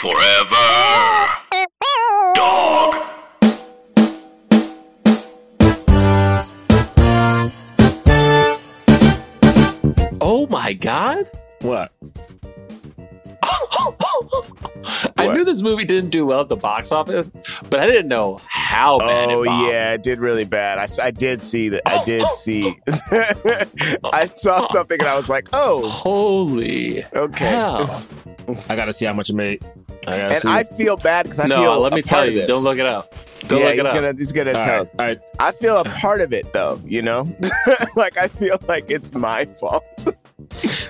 Forever. Dog. Oh my god! What? I What? knew this movie didn't do well at the box office, but I didn't know how bad Oh it yeah, it did really bad. I, I did see that. I did see. I saw something and I was like, oh, Holy okay. hell. I gotta see how much it made. I gotta and see. I feel bad because I no, feel. let me a tell part of you, this. don't look it up. Don't yeah, look he's it up. gonna he's gonna all tell. right, all right. I feel a part of it though. You know, like I feel like it's my fault.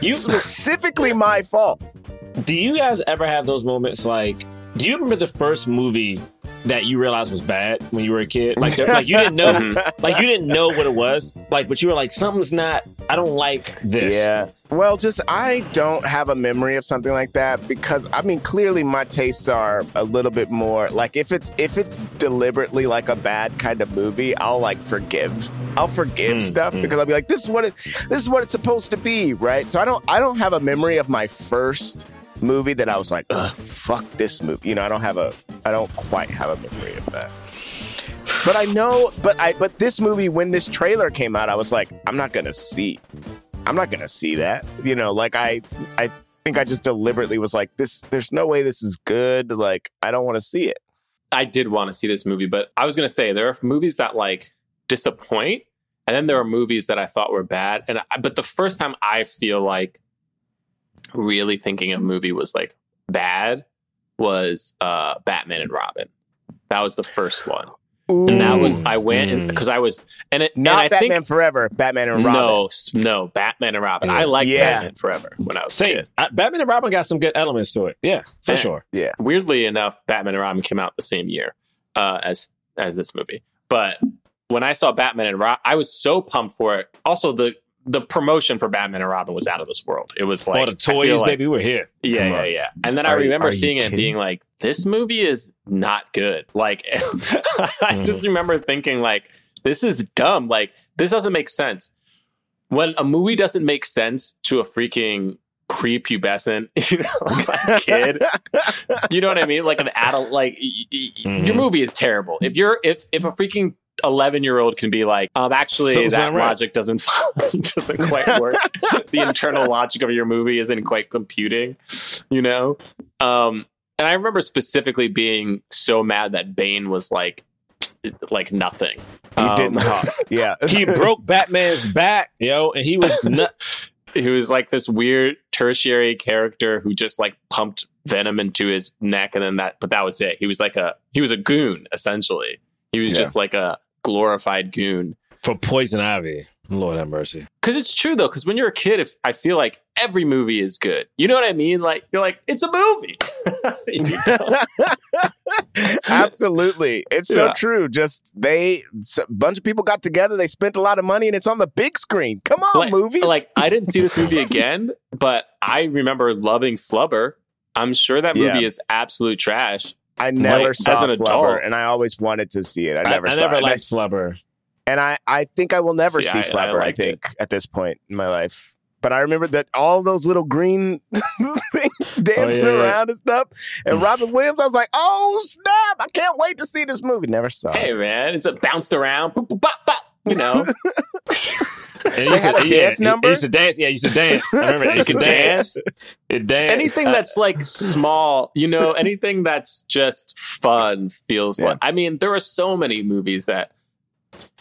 You Specifically, my fault. do you guys ever have those moments like? Do you remember the first movie that you realized was bad when you were a kid? Like, like you didn't know, Mhm. like you didn't know what it was. Like, but you were like, something's not. I don't like this. Yeah. Well, just I don't have a memory of something like that because I mean, clearly my tastes are a little bit more like if it's if it's deliberately like a bad kind of movie, I'll like forgive. I'll forgive Mm, stuff mm. because I'll be like, this is what it this is what it's supposed to be, right? So I don't I don't have a memory of my first movie that I was like, ugh, fuck this movie. You know, I don't have a I don't quite have a memory of that. But I know, but I but this movie when this trailer came out, I was like, I'm not gonna see. I'm not gonna see that. You know, like I I think I just deliberately was like, this there's no way this is good. Like, I don't want to see it. I did want to see this movie, but I was gonna say there are movies that like disappoint, and then there are movies that I thought were bad. And I, but the first time I feel like really thinking a movie was like bad was uh Batman and Robin. That was the first one, and that was I went Mm. because I was and it and not I Batman think, Forever, Batman and Robin. No, no, Batman and Robin. Yeah. I like Yeah. Batman Forever when I was Same. kid. I, Batman and Robin got some good elements to it. Yeah, for Yeah. sure. Yeah. weirdly enough, Batman and Robin came out the same year uh, as as this movie. But when I saw Batman and Robin, I was so pumped for it. Also, the the promotion for Batman and Robin was out of this world. It was like All the I toys, like- baby, we're here. Yeah, yeah, yeah. And then I Are you- remember you seeing it kidding? being like, "This movie is not good." Like, I Mm-hmm. just remember thinking like, "This is dumb. Like, this doesn't make sense." When a movie doesn't make sense to a freaking prepubescent, you know, like kid, you know what I mean? Like an adult, like y- your movie is terrible. If you're if if a freaking eleven year old can be like, um, actually Something's that right. logic doesn't doesn't quite work. the internal logic of your movie isn't quite computing, you know. Um, and I remember specifically being so mad that Bane was like like nothing. You Um, didn't talk. Yeah. He broke Batman's back, yo, and he was nut. he was like this weird tertiary character who just like pumped venom into his neck and then that but that was it he was like a he was a goon essentially he was Yeah. just like a glorified goon for Poison Ivy. Lord have mercy. because it's true though because when you're a kid if i feel like every movie is good you know what i mean like you're like it's a movie You know? Absolutely. It's so true. Just they a bunch of people got together, they spent a lot of money and it's on the big screen. Come on, like, movies. like i didn't see this movie again but i remember loving flubber i'm sure that movie Yeah. is absolute trash I never like, saw as an Flubber adult. and I always wanted to see it. I never I, saw never it. And I- liked Flubber. and I, I think I will never See, see I- I Flubber. I, liked think at this point in my life. But I remember that all those little green things oh, dancing yeah, yeah. around and stuff. And Robin Williams, I was like, oh snap! I can't wait to see this movie. Never saw hey it. man it's a bounced around boop, boop, bop, bop, you know They used had to- a yeah, dance it- number? It used to dance. Yeah, it used to dance. I remember it. It could dance. It danced. anything Uh, that's like small, you know, anything that's just fun feels Yeah. like. I mean, there are so many movies that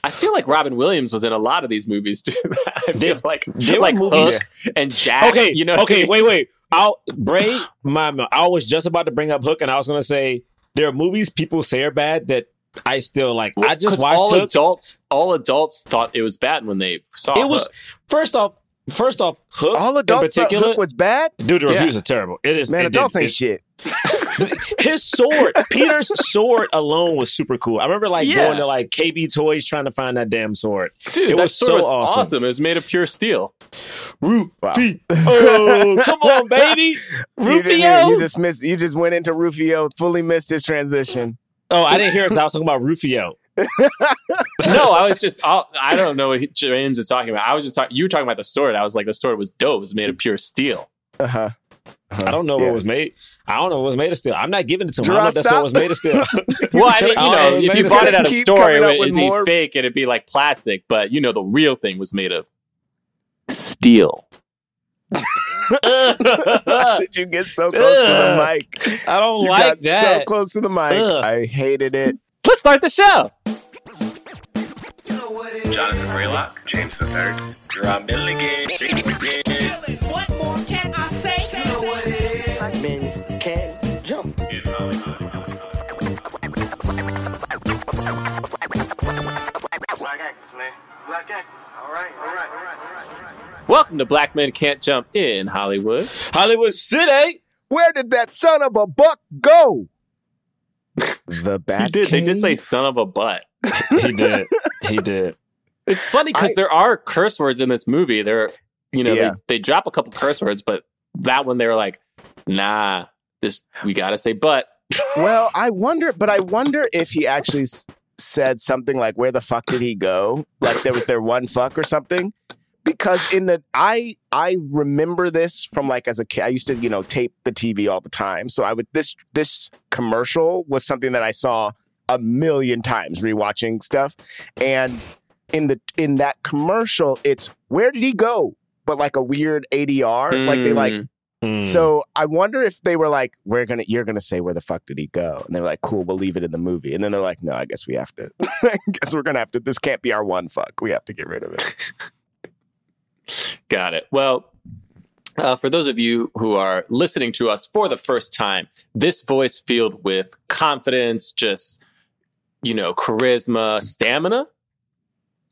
I feel like Robin Williams was in a lot of these movies too. I feel like were like movies- Hook and Jack. okay, you know, what I okay, mean? wait, wait. I'll Bray. My, my- I was just about to bring up Hook, and I was going to say there are movies people say are bad that I still like. I just watched all Hook. adults. All adults thought it was bad when they saw it was Hook. first off. First off, Hook All in adults thought particular. Hook was bad. dude, the Yeah. reviews are terrible. It is Man, it did- adults ain't it- shit. his sword, Peter's sword alone was super cool. I remember like Yeah. going to like KB Toys trying to find that damn sword. Dude, It was so was awesome. awesome. It was made of pure steel. Rufio. Wow. Oh, come on, baby. You, didn't hear- Rufio. you just missed. You just went into Rufio. Fully missed his transition. Oh, I didn't hear it because I was talking about Rufio. no, I was just. I'll, I don't know what James is talking about. I was just talking. You were talking about the sword. I was like, the sword was dope. It was made of pure steel. Uh huh. I don't know Yeah. what was made. I don't know what was made of steel. I'm not giving it to him. I Jerah, know that sword was made of steel. Well, I mean, you Oh, know, if you it's brought it gonna out of keep story, coming it'd be more- fake. It'd be like plastic. But you know, the real thing was made of steel. Did you get so close to the mic? I don't You like got that. so close to the mic. Ugh. I hated it. Let's start the show. Jonathan Braylock, James the Third, Rob Milligan. What more can I say? You know what it is. Black men can't jump. Black actors, man. Black actors. All right, all right, all right, all right, all right. Welcome to Black Men Can't Jump in Hollywood. Hollywood City. Where did that son of a buck go? the He bat. did. They did say "son of a butt." He did. He did. It's funny because I- there are curse words in this movie. There, you know, Yeah. they, they drop a couple curse words, but that one they were like, "Nah, this we gotta say." But Well, I wonder, but I wonder if he actually s- said something like, "Where the fuck did he go?" Like there was there one fuck or something. Because in the I I remember this from like as a kid. I used to you know tape the TV all the time. So I would this this commercial was something that I saw a million times rewatching stuff, and in the in that commercial, it's where did he go? But like a weird ADR, like they like Mm. Hmm. so I wonder if they were like, "We're gonna, you're gonna say where the fuck did he go?" And they were like, "Cool, we'll leave it in the movie." And then they're like, "No, I guess we have to. I guess we're gonna have to. This can't be our one fuck. We have to get rid of it." Got it. Well, uh, for those of you who are listening to us for the first time, this voice filled with confidence, just you know, charisma, stamina.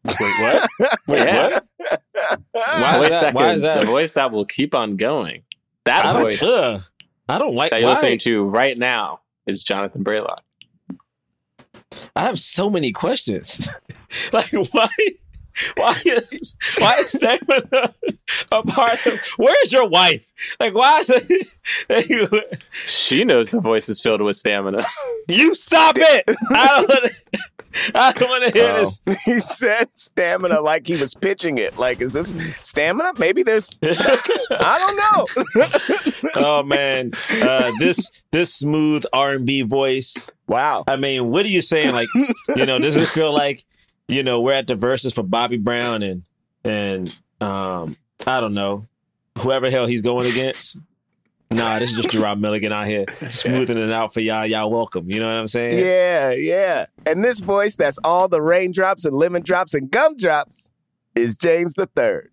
Wait, what? Wait, Yeah. what? The Why is voice that? Why is that? The voice that will keep on going. That I voice don't, ugh. I don't like that you're why? listening to right now is Jonathan Braylock. I have so many questions. like why? Why is why is stamina a part of? Where's your wife? Like why is it? She knows the voice is filled with stamina. you stop it! I don't. Wanna, I don't want to hear Oh. this. he said stamina like he was pitching it. Like, is this stamina? Maybe there's. I don't know. oh man, uh, this this smooth R and B voice. wow. I mean, what are you saying? Like, you know, does it feel like, you know, we're at the Verzuz for Bobby Brown and and um, I don't know, whoever hell he's going against? Nah, this is just Jerah Milligan out here smoothing it out for y'all. Y'all welcome. You know what I'm saying? Yeah, yeah. And this voice that's all the raindrops and lemon drops and gumdrops is James the Third.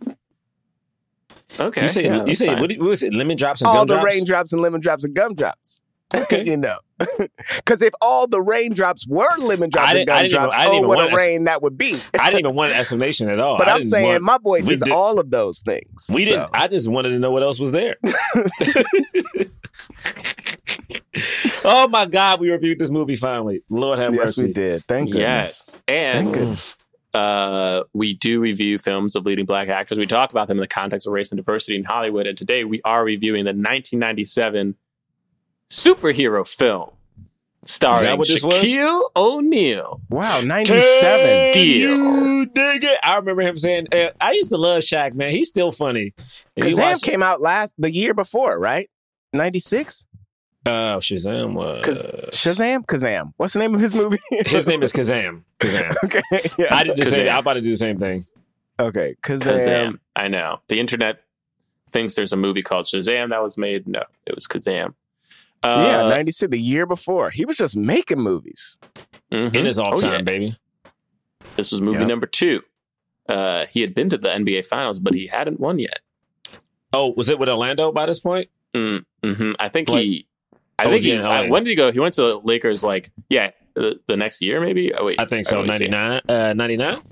Okay. You say yeah, you say fine. what, what was it? Lemon drops and all the raindrops and lemon drops and gumdrops. Okay. you know, because if all the raindrops were lemon drops I and gumdrops, oh, what want a rain that would be. I didn't even want an explanation at all. But I I'm saying want- my voice we is did- all of those things. we So, didn't. I just wanted to know what else was there. oh my God, we reviewed this movie finally. Lord have yes, mercy. we did. Thank goodness. Yes. And Thank goodness. uh, we do review films of leading black actors. We talk about them in the context of race and diversity in Hollywood. And today we are reviewing the 1997 superhero film starring what this was? Shaquille O'Neal. Wow, 97. Deal. You dig it? I remember him saying, uh, "I used to love Shaq, man. He's still funny." And you Kazam watch- came out last the year before, right? 96? Oh, Shazam was. Kaz- Shazam? Kazam. What's the name of his movie? His name is Kazam. Kazam. okay. Yeah. I did the same. I'm about to do the same thing. Okay, because Kazam. I know. The internet thinks there's a movie called Shazam that was made. No, it was Kazam. Uh, yeah, ninety six, the year before, he was just making movies. mhm. In his off Oh, time, yeah. baby. This was movie Yep. number two. Uh, he had been to the NBA Finals, but he hadn't won yet. Oh, was it with Orlando by this point? Mm, hmm I think Like- he. I Oh, think he he. in Uh, LA? when did he go? He went to the Lakers. Like, yeah, the, the next year maybe. Oh wait, I think so. don't really see it. 99. Uh, 99?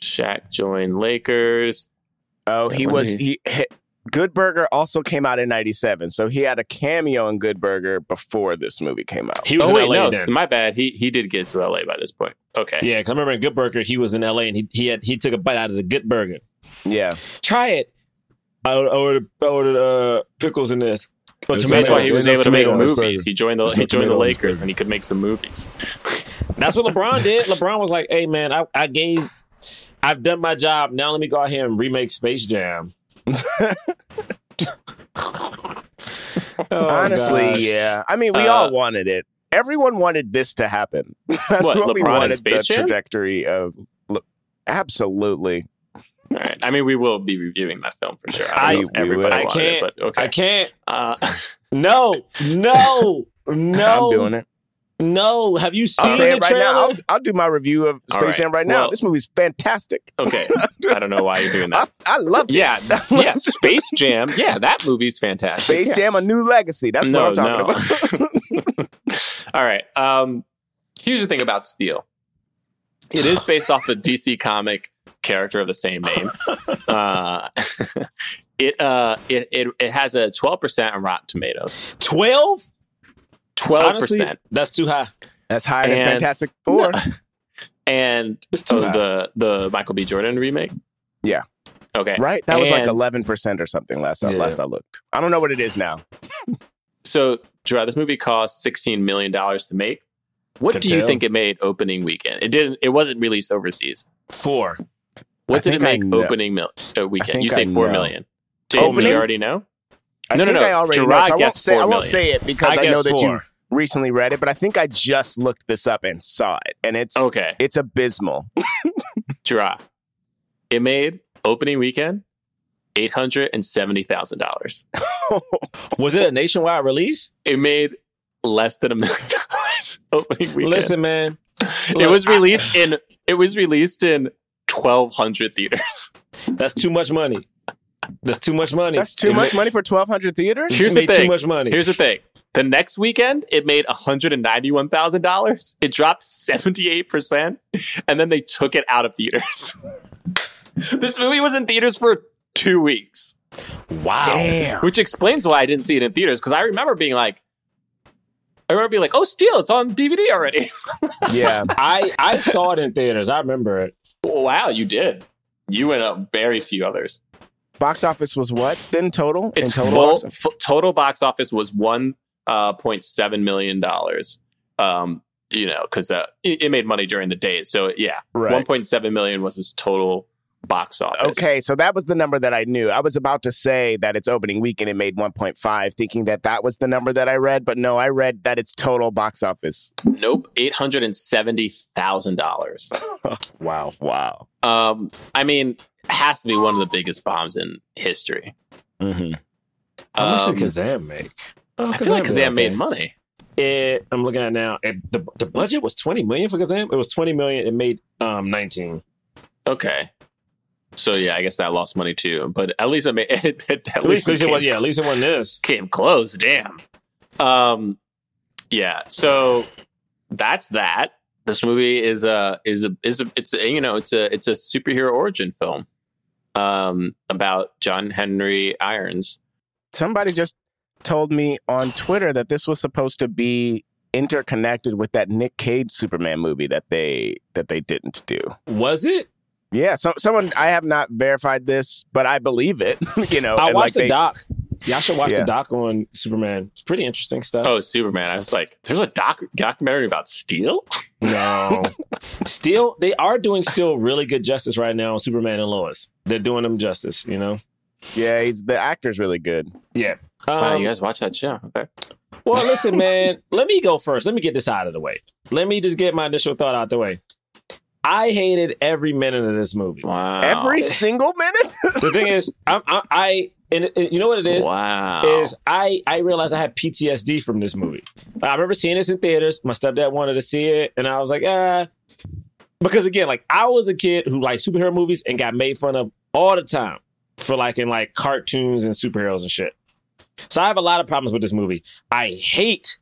Shaq joined Lakers. Oh, he was did he. he Good Burger also came out in '97, so he had a cameo in Good Burger before this movie came out. He was oh in wait, LA no, then. my bad. He he did get to LA by this point. Okay. Yeah, 'cause I remember in Good Burger, he was in LA and he he had he took a bite out of the Good Burger. Yeah, Try it. I, I ordered, I ordered uh, pickles in this. Or It was that's why he was able to make tomato on his movies. He joined the he joined the tomato on his Lakers and he could make some movies. That's what LeBron did. LeBron was like, "Hey man, I, I gave, I've done my job. Now let me go out here and remake Space Jam." Oh, honestly, God. yeah. I mean, we Uh, all wanted it. Everyone wanted this to happen. That's What, we LeBron in wanted Space the Jam? trajectory of. Le- Absolutely. All right. I mean, we will be reviewing that film for sure. I I- know everybody will. I can't. it, but okay. I can't. Uh, No, no, no. I'm doing it. No, have you seen I'll say the it right trailer? now. I'll, I'll do my review of Space right. Jam right now. Well- this movie's fantastic. okay. I don't know why you're doing that. I love it. Yeah, yeah. Space Jam. Yeah, that movie's fantastic. Space Jam: A New Legacy. That's No, what I'm talking no. about. All right. Um, here's the thing about Steel. It is based off the DC comic character of the same name. Uh, it uh it, it it has a 12% on Rotten Tomatoes. Twelve. 12%. Honestly, that's too high. That's higher than Fantastic Four. and It's too oh, high. the the Michael B. Jordan remake. Yeah. Okay. Right? That was like eleven percent or something last Yeah. last I looked. I don't know what it is now. So, Jerah, this movie cost 16 million dollars to make. What To do you think it made opening weekend? It didn't. It wasn't released overseas. Four. What I did it make opening mil- uh, weekend? You say I four know. million. James, Opening? you already know. I No, no, think no. I already know. Jerah So I won't say I won't million. say it because I I, know guessed that you recently read it, but I think I just looked this up and saw it, and it's Okay, it's abysmal. Jerah. It made opening weekend eight hundred and seventy thousand dollars. Was it a nationwide release? It made less than a million dollars opening weekend. Listen, man. it look, was I- released in it was released in twelve hundred theaters. That's too much money. That's too much money. That's too It much ma- money for twelve hundred theaters. Here's the made thing. too much money. Here's the thing. The next weekend, it made $191,000. It dropped 78%, and then they took it out of theaters. this movie was in theaters for two weeks, wow. Damn. which explains why I didn't see it in theaters. Because I remember being like, I remember being like, oh, Steel, it's on DVD already. Yeah. I I saw it in theaters. I remember it. wow, you did. You and a very few others. Box office was what then total? Its total, full, box office? total box office was one uh, point seven million dollars. Um, you know, because uh, it, it made money during the day. So yeah, Right. one point seven million was his total box office. Okay, so that was the number that I knew. I was about to say that its opening weekend it made 1.5, thinking that that was the number that I read, but no, I read that its total box office. Nope, eight hundred and seventy thousand dollars. Wow, wow. Um, I mean, has to be one of the biggest bombs in history. Mm-hmm. How much Um, did Kazam make? Oh, I feel like Kazam okay. made money. It, I'm looking at it now. It, the the budget was 20 million for Kazam. It was 20 million. It made um 19. Okay. So yeah, I guess that lost money too. But at least I made it, at, At least, least it came was, yeah, at least it won this. came close. Damn. Um, yeah. So that's that. This movie is a is a is a it's a, you know it's a it's a superhero origin film, um, about John Henry Irons. Somebody just told me on Twitter that this was supposed to be interconnected with that Nick Cage Superman movie that they that they didn't do. Was it? Yeah, so someone I have not verified this, but I believe it. you know, I watched like, the they- doc. Y'all should watch Yeah. the doc on Superman. It's pretty interesting stuff. Oh, Superman! I was like, there's a doc documentary about Steel. no. Steel, they are doing Steel really good justice right now on Superman and Lois. They're doing them justice, you know? Yeah, he's the actor's really good. Yeah. wow, Um, you guys watch that show? Okay. Well, listen, man. let me go first. Let me get this out of the way. Let me just get my initial thought out the way. I hated every minute of this movie. Wow. Every single minute. The thing is, I'm, I, I and it- you know what it is Wow. is I I realized I had PTSD from this movie. I remember seeing this in theaters. My stepdad wanted to see it, and I was like, ah. Because again, like I was a kid who liked superhero movies and got made fun of all the time for liking like cartoons and superheroes and shit. So I have a lot of problems with this movie. I hate,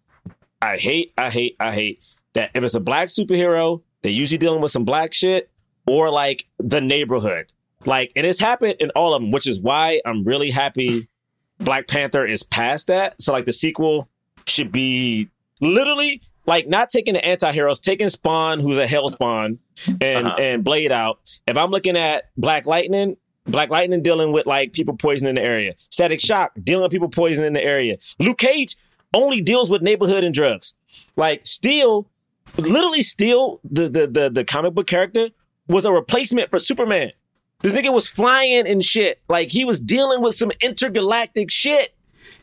I hate, I hate, I hate that if it's a black superhero, they're usually dealing with some black shit or like the neighborhood. Like, and it's happened in all of them, which is why I'm really happy Black Panther is past that. So like the sequel should be literally like not taking the anti-heroes, taking Spawn, who's a hell spawn, and Uh-huh. and Blade out. If I'm looking at Black Lightning, Black Lightning dealing with like people poisoning the area. Static Shock dealing with people poisoning the area. Luke Cage only deals with neighborhood and drugs. Like Steel, literally Steel, the the the, the comic book character was a replacement for Superman. This nigga was flying and shit. Like he was dealing with some intergalactic shit.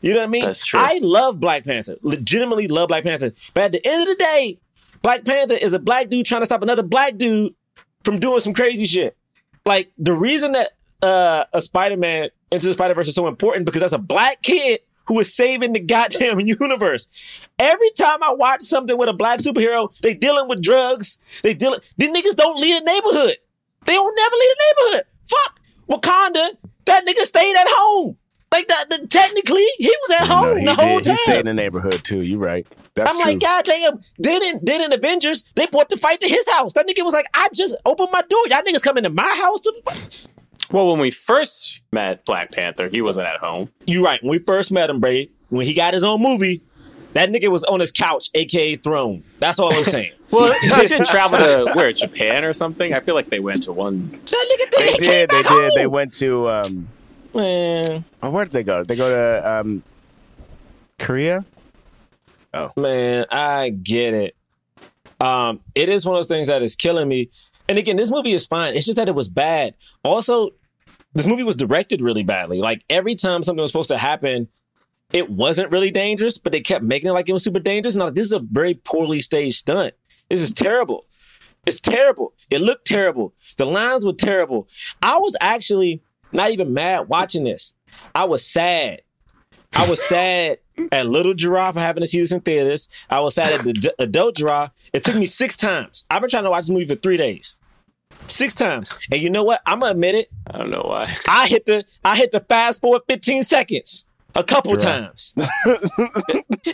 You know what I mean? That's true. I love Black Panther. Legitimately love Black Panther. But at the end of the day, Black Panther is a black dude trying to stop another black dude from doing some crazy shit. Like the reason that uh, a Spider-Man into the Spider-Verse is so important because that's a black kid who is saving the goddamn universe. Every time I watch something with a black superhero, they dealing with drugs. They dealing. These niggas don't lead a neighborhood. They don't never leave the neighborhood. Fuck Wakanda. That nigga stayed at home. Like that. the- technically, he was at No, home he the whole did. He stayed in the neighborhood too. You're right. That's I'm true. like, God damn. Then in then in Avengers, they brought the fight to his house. That nigga was like, I just opened my door. Y'all niggas coming to my house to Well, when we first met Black Panther, he wasn't at home. You right. When we first met him, Bray, when he got his own movie, that nigga was on his couch, aka throne. That's all I'm saying. Well, he did travel to where Japan or something. I feel like they went to one. that nigga they did. He did. came They back did. They went to. um Man, oh, Where did they go? They go to um Korea. Oh man, I get it. Um, it is one of those things that is killing me. And again, this movie is fine. It's just that it was bad. Also, this movie was directed really badly. Like every time something was supposed to happen, it wasn't really dangerous, but they kept making it like it was super dangerous. Now, this is a very poorly staged stunt. This is terrible. It's terrible. It looked terrible. The lines were terrible. I was actually not even mad watching this. I was sad. I was sad at Little Giraffe for having to see this in theaters. I was sad at the d- Adult Giraffe. It took me six times. I've been trying to watch this movie for three days. Six times. And you know what? I'm gonna admit it. I don't know why. I hit the I hit the fast forward 15 seconds a couple Dry. times.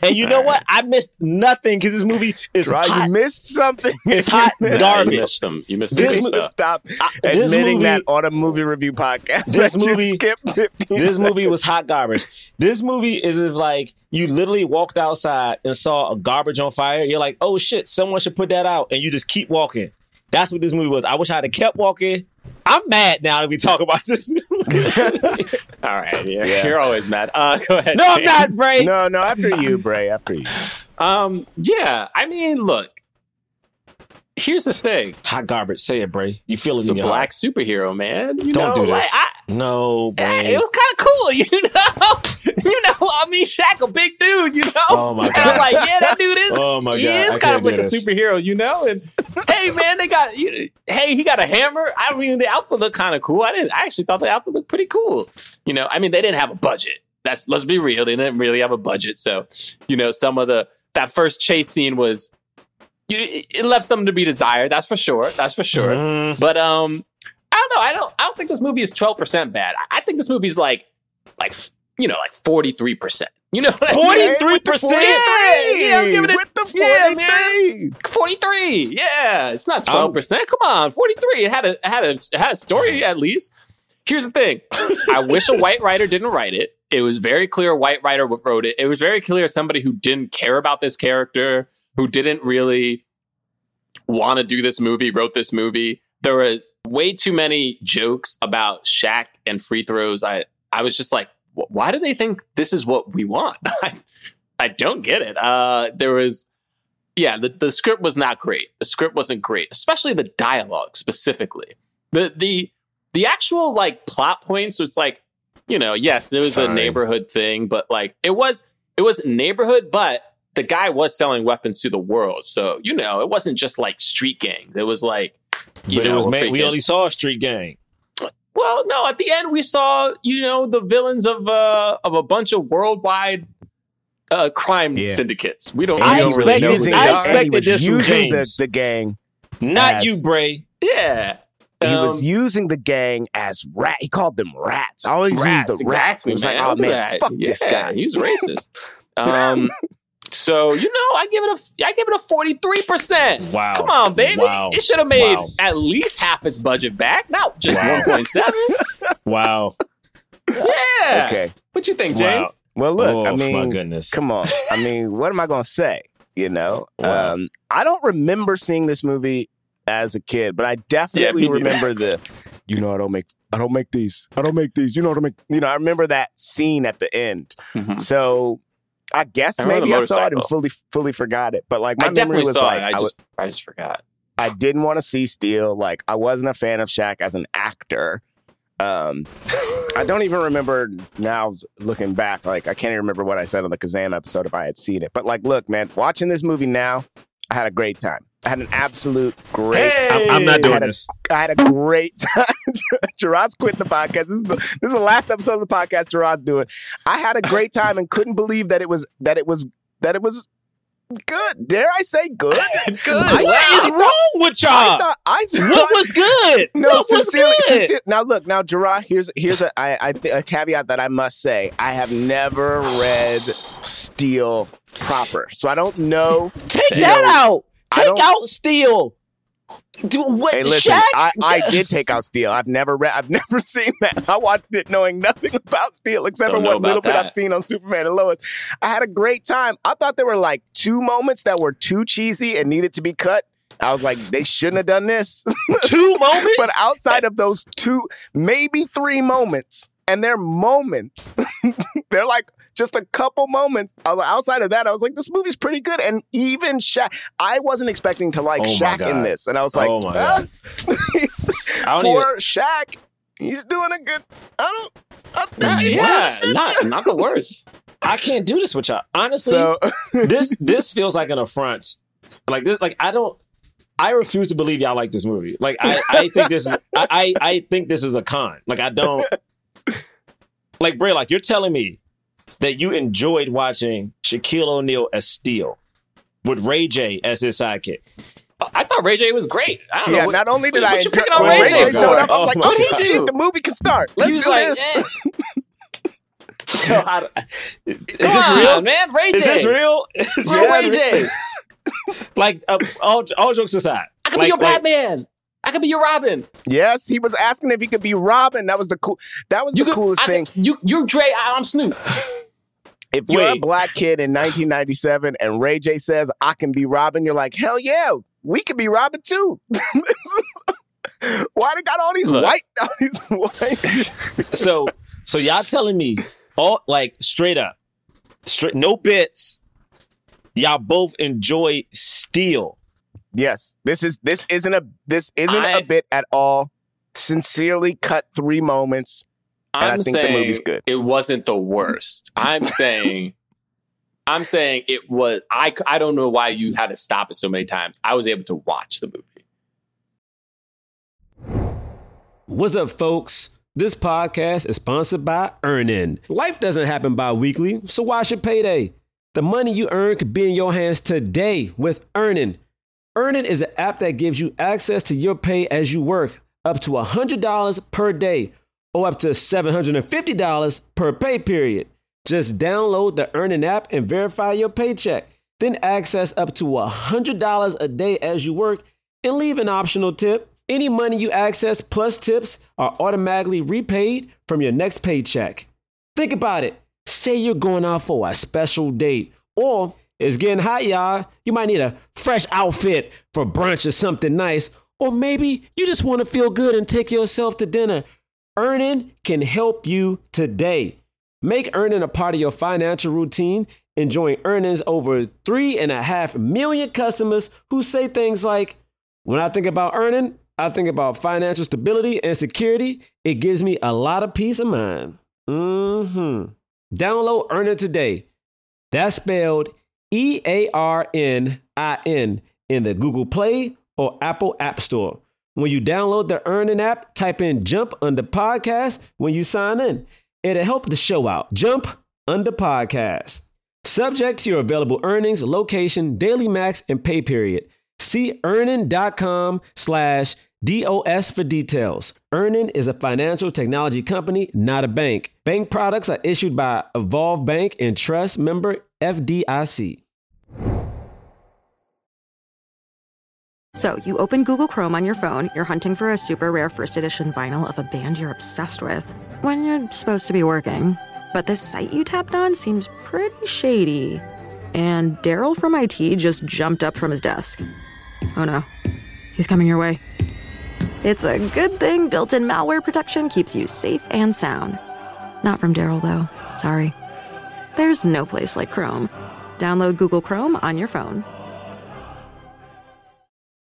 and you know what? I missed nothing because this movie is Right, hot. you missed something. It's hot You missed- garbage. You missed them. You missed This mo- good stuff. Stop this admitting movie- that on a movie review podcast. This movie- skipped 15 this movie was hot garbage. This movie is if like you literally walked outside and saw a garbage on fire. You're like, oh shit, someone should put that out, and you just keep walking. That's what this movie was. I wish I'd have kept walking. I'm mad now that we talk about this. All right, yeah, Yeah. you're always mad. Uh, go ahead. no, I'm not, Bray. No, no, after you, Bray. After you. Um, yeah, I mean, look. Here's the thing. Hot garbage. Say it, Bray. You feel it It's in a your black heart. superhero, man. You Don't know, do like, this. I, No, Bray. it was kind of cool, you know. you know, I mean, Shaq, a big dude, you know. Oh, my God. I'm like, yeah, that dude is. Oh, my god! he is I kind of like a superhero, you know. And hey, man, they got. You, hey, he got a hammer. I mean, the outfit looked kind of cool. I didn't. I actually thought the outfit looked pretty cool. You know, I mean, they didn't have a budget. That's let's be real. They didn't really have a budget, so you know, some of the that first chase scene was. You, it left something to be desired. That's for sure. That's for sure. Mm, But um, don't know. I don't. I don't think this movie is twelve percent bad. I, I think this movie is like, like you know, like forty three percent. You know, what I mean? 43%? Yeah, I'm giving it with the yeah, 43. Forty three. Yeah, it's not um, twelve percent. Come on, forty three. It had a it had a it had a story at least. Here's the thing. I wish a white writer didn't write it. It was very clear a white writer wrote it. It was very clear somebody who didn't care about this character, who didn't really want to do this movie, wrote this movie. There was way too many jokes about Shaq and free throws. I I was just like, why do they think this is what we want? I, I don't get it. Uh, there was, yeah, the, the script was not great. The script wasn't great, especially the dialogue specifically. The the the actual like plot points was like, you know, yes, it was a neighborhood thing, but like it was it was neighborhood, but the guy was selling weapons to the world. So, you know, it wasn't just like street gangs. It was like you but it was were man, we only saw a street gang. Well, no, at the end we saw, you know, the villains of uh of a bunch of worldwide uh crime Yeah. syndicates. We don't, I we don't was really know who expected- they I using, are. the, and he expected this from using the, James. the gang. Not As- you, Bray. Yeah. He was Um, using the gang as rat. He called them rats. I always rats, use the rats. exactly, It was like, oh Look man, that. fuck yeah, this guy. He's racist. um, so you know, I give it a, I give it a forty three percent. Wow. Come on, baby. Wow. It should have made Wow. at least half its budget back, not just Wow. one point seven. Wow. Yeah. Okay. What you think, Wow. James? Well, look, oh I my mean, goodness. come on. I mean, what am I going to say? You know, Wow. um, I don't remember seeing this movie as a kid, but I definitely me neither. remember the. You know, I don't make. I don't make these. I don't make these. You know what I make. You know, I remember that scene at the end. Mhm. So, I guess I maybe I saw it and fully fully forgot it. But like my I memory was like. I I, just, I just forgot. I didn't want to see Steel. Like I wasn't a fan of Shaq as an actor. Um, I don't even remember now looking back. Like I can't even remember what I said on the Kazam episode if I had seen it. But like, look, man, watching this movie now, I had a great time. I had an absolute great. I'm, I'm not doing had this. I had a great time. Jerah's quitting the podcast. This is the this is the last episode of the podcast Jerah's doing. I had a great time and couldn't believe that it was that it was that it was good. Dare I say good? Good. I- What is wrong with y'all? thought I thought What was good? no, what was sincerely, good? sincere- Now look, now Jerah, here's here's a I, I th- a caveat that I must say. I have never read Steel proper, so I don't know. Take You that know, out. Take out Steel. Do what? Hey, listen, Shaq? I, I did take out Steel. I've never read. I've never seen that. I watched it knowing nothing about Steel except Don't for know what little about bit I've seen on Superman and Lois. I had a great time. I thought there were like two moments that were too cheesy and needed to be cut. I was like, they shouldn't have done this. Two moments. But outside of those two, maybe three moments, and they're moments. they're like just a couple moments. Outside of that, I was like, this movie's pretty good. And even Shaq, I wasn't expecting to like Oh Shaq in this, and I was like, Oh my ah, don't for Shaq, he's doing a good. I don't. I Yeah, not not the worst. I can't do this with y'all. Honestly, So this this feels like an affront. Like this, like I don't. I refuse to believe y'all like this movie. Like I, I think this is. I, I, I think this is a con. Like I don't. Like Bray, like you're telling me that you enjoyed watching Shaquille O'Neal as Steel with Ray J as his sidekick. I thought Ray J was great. I don't yeah, know. What, not only did what I you enjoy, picking on Ray Ray J J showed up, I was like, Oh oh, shit, the movie can start. Let's he was do like, this. eh. God, Is come this on, real? man? Ray J. Is this real? Is Real this- Ray J. Like uh, all all jokes aside, I could like, be your like, Batman. I could be your Robin. Yes, he was asking if he could be Robin. That was the cool. That was You the could, coolest I thing. Could, you, you're Dre. I- I'm Snoop. If you're a black kid in 1997 and Ray J says I can be Robin, you're like, hell yeah, we can be Robin too. Why they got all these Look. white, all these white? so so y'all telling me all like straight up, straight no bits. Y'all both enjoy Steel. Yes, this is this isn't a this isn't I- a bit at all. Sincerely cut three moments. And I I'm think the movie's good. It wasn't the worst. I'm saying, I'm saying it was. I I don't know why you had to stop it so many times. I was able to watch the movie. What's up, folks? This podcast is sponsored by Earnin. Life doesn't happen bi weekly, so why should payday? The money you earn could be in your hands today with Earnin. Earnin is an app that gives you access to your pay as you work, up to $100 per day or up to $750 per pay period. Just download the Earnin app and verify your paycheck. Then access up to $100 a day as you work and leave an optional tip. Any money you access plus tips are automatically repaid from your next paycheck. Think about it. Say you're going out for a special date, or it's getting hot, y'all. You might need a fresh outfit for brunch or something nice, or maybe you just want to feel good and take yourself to dinner. Earnin can help you today. Make Earnin a part of your financial routine, enjoying Earnin's over three and a half million customers who say things like, when I think about Earnin, I think about financial stability and security. It gives me a lot of peace of mind. Mm hmm. Download Earnin today. That's spelled E A R N I N in the Google Play or Apple App Store. When you download the Earnin app, type in Jump Under Podcast when you sign in. It'll help the show out. Jump Under Podcast. Subject to your available earnings, location, daily max, and pay period. See earnin.com slash DOS for details. Earnin is a financial technology company, not a bank. Bank products are issued by Evolve Bank and Trust member FDIC. So you open Google Chrome on your phone, you're hunting for a super rare first edition vinyl of a band you're obsessed with when you're supposed to be working. But this site you tapped on seems pretty shady. And Daryl from IT just jumped up from his desk. Oh no, he's coming your way. It's a good thing built in malware protection keeps you safe and sound. Not from Daryl, though. Sorry. There's no place like Chrome. Download Google Chrome on your phone.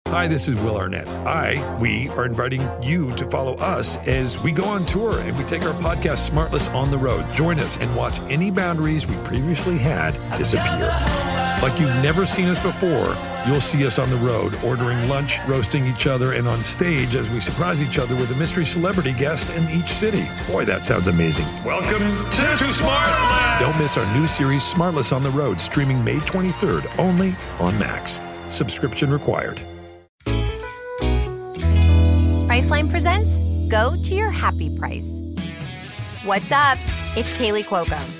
Hi, this is Will Arnett. I, we are inviting you to follow us as we go on tour and we take our podcast Smartless on the road. Join us and watch any boundaries we previously had disappear. Like you've never seen us before, you'll see us on the road, ordering lunch, roasting each other, and on stage as we surprise each other with a mystery celebrity guest in each city. Boy, that sounds amazing. Welcome to, to Smartland! Don't miss our new series, Smartless on the Road, streaming May 23rd only on Max. Subscription required. Priceline presents Go to Your Happy Price. What's up? It's Kaley Cuoco.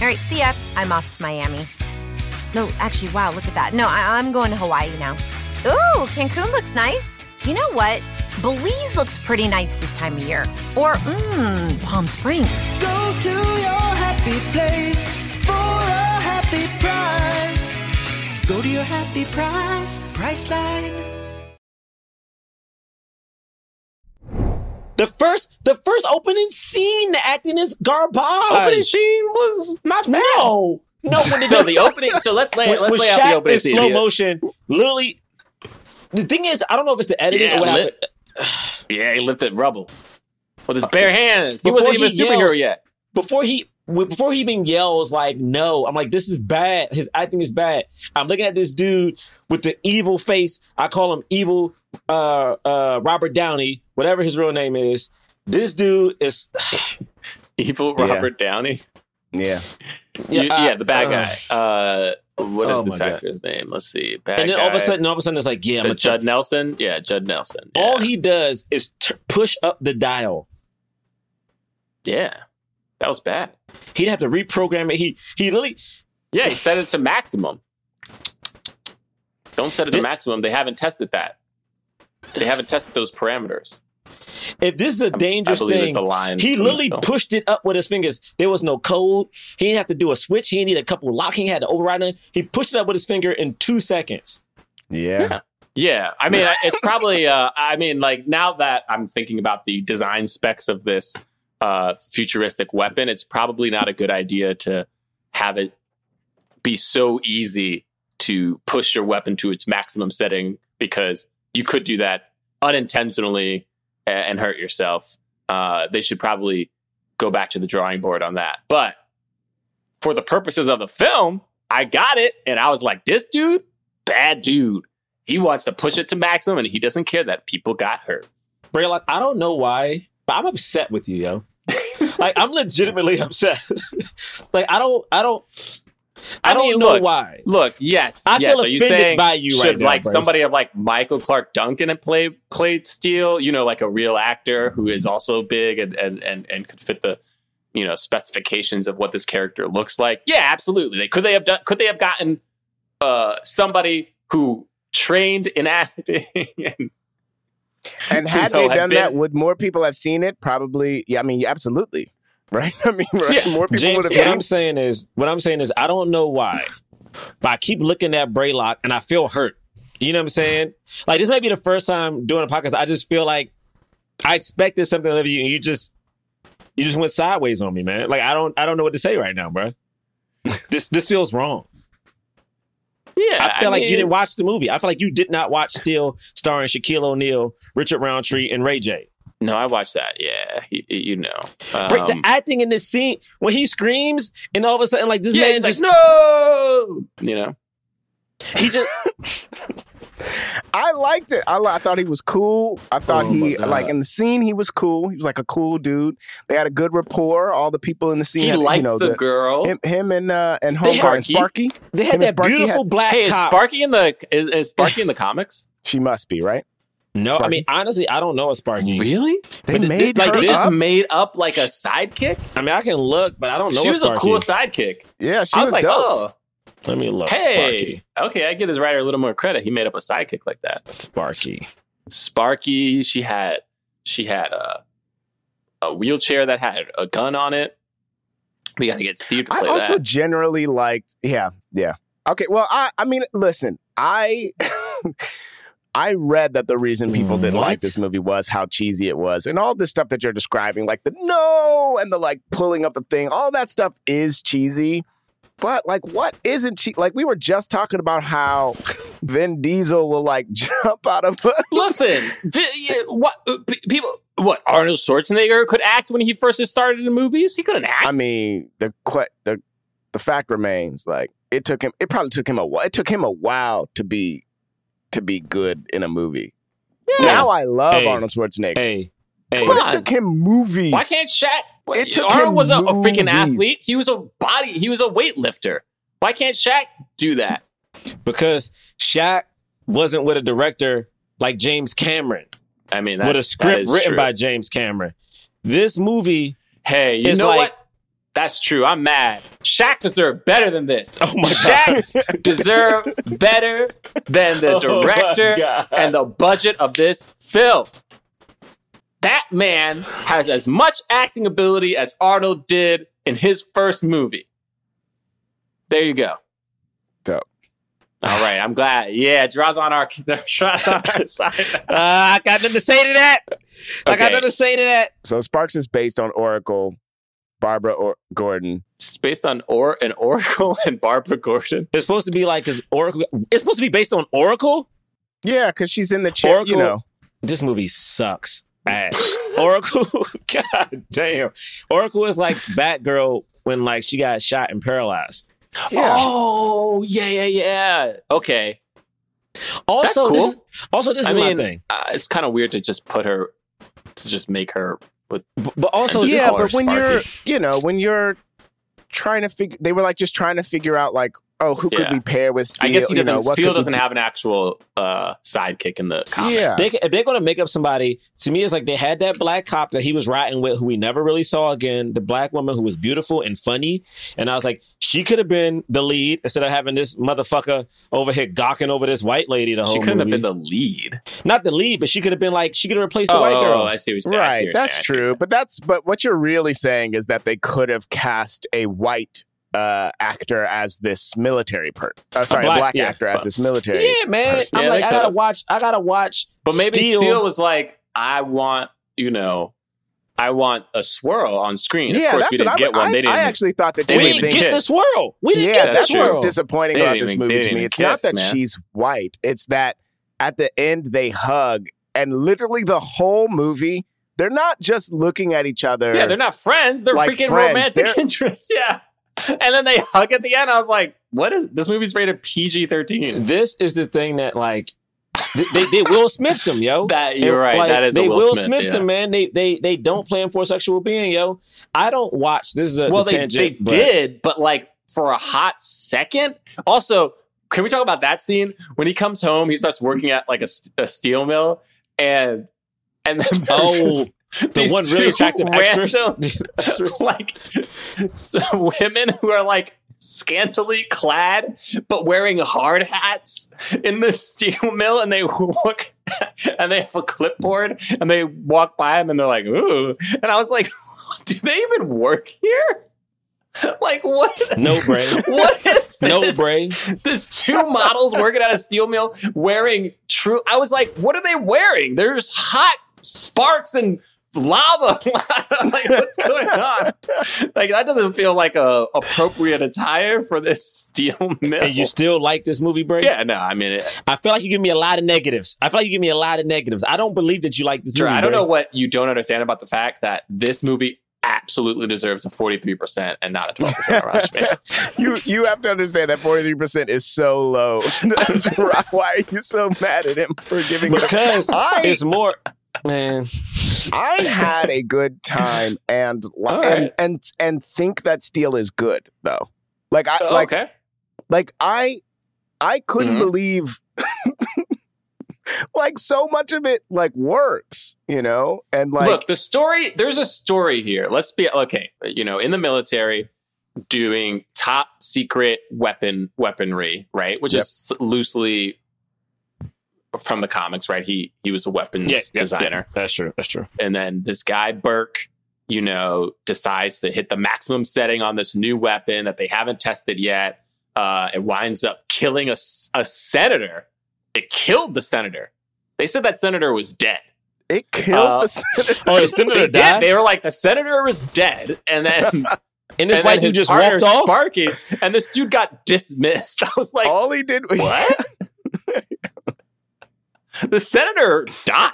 All right, see ya. I'm off to Miami. No, actually, wow, look at that. No, I- I'm going to Hawaii now. Ooh, Cancun looks nice. You know what? Belize looks pretty nice this time of year. Or, mmm, Palm Springs. Go to your happy place for a happy price. Go to your happy price, Priceline. The first, the first opening scene, the acting is garbage. Opening scene was not bad. No, no. When So the opening. So let's lay when, let's when lay out the opening in scene. slow motion, literally. The thing is, I don't know if it's the editing Yeah, or what lit- Yeah, he lifted rubble with his bare uh, hands. He Before wasn't even a superhero yells- yet. Before he, before he even yells like no, I'm like, this is bad. His acting is bad. I'm looking at this dude with the evil face. I call him evil, uh, uh, Robert Downey, whatever his real name is. This dude is Evil Yeah. Robert Downey. Yeah. You- Yeah, Yeah, uh, the bad uh, guy. Uh, what is oh this my God. actor's name? Let's see. Bad and then all of a sudden, all of a sudden, it's like, yeah, I'm it Judd Nelson? Yeah, Judd Nelson. Yeah. all he does is t- push up the dial. yeah, that was bad. He'd have to reprogram it. He he literally Yeah, he set it to maximum. Don't set it to maximum. They haven't tested that. They haven't tested those parameters. if this is a dangerous I believe thing, the line. he from the literally film. pushed it up with his fingers. There was no code. He didn't have to do a switch. He didn't need a couple of locking. He had to override it. He pushed it up with his finger in two seconds. Yeah. Yeah, I mean, it's probably. Uh, I mean, like now that I'm thinking about the design specs of this uh, futuristic weapon, it's probably not a good idea to have it be so easy to push your weapon to its maximum setting because you could do that unintentionally and hurt yourself. Uh, they should probably go back to the drawing board on that. But for the purposes of the film, I got it, and I was like, this dude, bad dude. He wants to push it to maximum, and he doesn't care that people got hurt. Bray, like I don't know why, but I'm upset with you, yo. like I'm legitimately upset. like I don't, I don't, I, I don't mean, know look, why. Look, yes, I yes. feel Are you offended saying by you should right now, like bro. somebody of like Michael Clarke Duncan and play played Steel? You know, like a real actor who is also big and and and and could fit the you know specifications of what this character looks like. Yeah, absolutely. They could they have done? Could they have gotten uh somebody who trained in acting and And had You know, they done been- that, would more people have seen it? Probably. Yeah, I mean, absolutely. Right? I mean, right? Yeah. more people James, would what have I'm saying is, what I'm saying is, I don't know why, but I keep looking at Braylock and I feel hurt. You know what I'm saying? Like this might be the first time doing a podcast. I just feel like I expected something of you, and you just you just went sideways on me, man. Like I don't I don't know what to say right now, bro. this this feels wrong. Yeah, I feel I like you didn't watch the movie. I feel like you did not watch Steel, starring Shaquille O'Neal, Richard Roundtree, and Ray J. No, I watched that. Yeah, you, you know. Bro, the Um, acting in this scene when he screams and all of a sudden like this yeah, man just like no, you know. he just I liked it. I, I thought he was cool. I thought Oh he like in the scene he was cool. He was like a cool dude. They had a good rapport. All the people in the scene. He had, liked you know, the, girl. Him, him and uh, and They Homegirl and Sparky. they had and that Sparky beautiful had- black hey, is. Sparky in the is, is Sparky in the comics? She must be right. No, I mean honestly, I don't know a Sparky. Really? They But made like, her They just up. made up like a sidekick. I mean, I can look, but I don't know She a was a cool sidekick. Yeah, she I was, was, like, dope. oh, Let me look. hey, Sparky. okay, I give this writer a little more credit. He made up a sidekick like that. Sparky. Sparky, she had she had a a wheelchair that had a gun on it. We got to get Steve to I also that. generally liked. Yeah, yeah. Okay, well, I I mean, listen, I I read that the reason people didn't What? like this movie was how cheesy it was, and all this stuff that you're describing, like the no and the like pulling up the thing, all that stuff is cheesy. But like, what isn't cheesy? Like we were just talking about how Vin Diesel will like jump out of. Listen, what uh, people? What Arnold Schwarzenegger could act when he first started in movies? He couldn't act. I mean, the the the fact remains, like it took him. It probably took him a while. It took him a while to be to be good in a movie. yeah. Now I love Hey. Arnold Schwarzenegger, Hey, hey, but it took him movies. Why can't Shaq? It took Arnold him was a, a freaking athlete. He was a body. He was a weightlifter. Why can't Shaq do that? because Shaq wasn't with a director like James Cameron, I mean, that's, with a script is written true. by James Cameron. This movie, Hey, you It's know like- what? That's true. I'm mad. Shaq deserved better than this. oh my Shaq deserved better than the Oh director God. and the budget of this film. That man has as much acting ability as Arnold did in his first movie. There you go. Dope. All right, I'm glad. Yeah, Draw's on our Draw's on our side. Uh, I got nothing to say to that. I got nothing to say to that. So Sparks is based on Oracle, Barbara or- Gordon. It's based on or an Oracle and Barbara Gordon. It's supposed to be like because Oracle. It's supposed to be based on Oracle. Yeah, because she's in the chair. Oracle. You know, This movie sucks ass. Oracle. God damn. Oracle is like Batgirl when like she got shot and paralyzed. yeah. Oh, yeah, yeah, yeah. Okay. Also, cool. this, also this I is mean, my thing. uh, it's kind of weird to just put her, to just make her with. B- But also, And just this, yeah, but when Sparky. you're, you know, when you're trying to figure, they were like just trying to figure out, like, oh, who could Yeah. we pair with? Steel? I guess he doesn't. know, what Steel doesn't do? have an actual uh, sidekick in the comics. Yeah. they, if they're going to make up somebody, to me, it's like they had that black cop that he was riding with, who we never really saw again. The black woman who was beautiful and funny, and I was like, she could have been the lead instead of having this motherfucker over here gawking over this white lady the whole She couldn't movie. have been the lead. Not the lead, but she could have been like she could have replaced the oh, white girl. I see what you're saying. I see what Right, you're that's saying. I see what you're true. But that's but what you're really saying is that they could have cast a white uh, actor as this military per. Uh, sorry, a black, black- yeah, actor as this military. Yeah, man. person. I'm Yeah, like, I gotta watch. I gotta watch. But maybe Steel. Steel was like, I want, you know, I want a swirl on screen. Yeah, of course, that's we didn't what get I, one. I, They didn't. I actually thought that they we didn't didn't think. get the swirl. We didn't Yeah, get that's the swirl. what's disappointing They about this even- movie to me. even It's not that man. she's white. It's that at the end they hug, and literally the whole movie, they're not just looking at each other. yeah, they're not friends. They're Like freaking friends. romantic They're- interests. Yeah. And then they hug at the end. I was like, what is this movie's rated PG 13? This is the thing that like they they, they Will Smith them, yo. That you're And, right. like, that is they a Will, Smith. them, yeah. man. They they they don't plan for a sexual being, yo. I don't watch. This is a well, the they, tangent, they but- did, but like for a hot second. Also, can we talk about that scene when he comes home? He starts working at like a, a steel mill, and and then Oh, just the these one really attractive extras. like women who are like scantily clad but wearing hard hats in the steel mill and they look and they have a clipboard and they walk by them and they're like ooh and i was like do they even work here like what? No brain. What is this? No brain. There's two models working at a steel mill wearing true. I was like, what are they wearing? There's hot sparks and lava. I'm like, what's going on? Like, that doesn't feel like a appropriate attire for this steel mill. And you still like this movie, Bray? yeah, no, I mean, it, I feel like you give me a lot of negatives. I feel like you give me a lot of negatives. I don't believe that you like this Drew, movie. I don't Bray. know what you don't understand about the fact that this movie absolutely deserves a 43% and not a 12% on You you have to understand that forty three percent is so low. Why are you so mad at him for giving it? A, Because I it's more man. I had a good time and li- All and, and and think that Steel is good though. Like I like okay. like I I couldn't Mhm. believe like so much of it like works, you know? And like Look, the story, there's a story here. Let's be okay. You know, in the military, doing top secret weapon weaponry, right? Which Yep. is loosely from the comics, right? He he was a weapons Yeah, yeah, designer. That's true. That's true. And then this guy, Burke, you know, decides to hit the maximum setting on this new weapon that they haven't tested yet. Uh, it winds up killing a, a senator. It killed the senator. They said that senator was dead. it killed uh, the senator. Oh, the senator They died. did. They were like, the senator was dead. And then, and this and white then dude his just partner, walked off. Sparky, and this dude got dismissed. I was like, All he did was what? the senator died.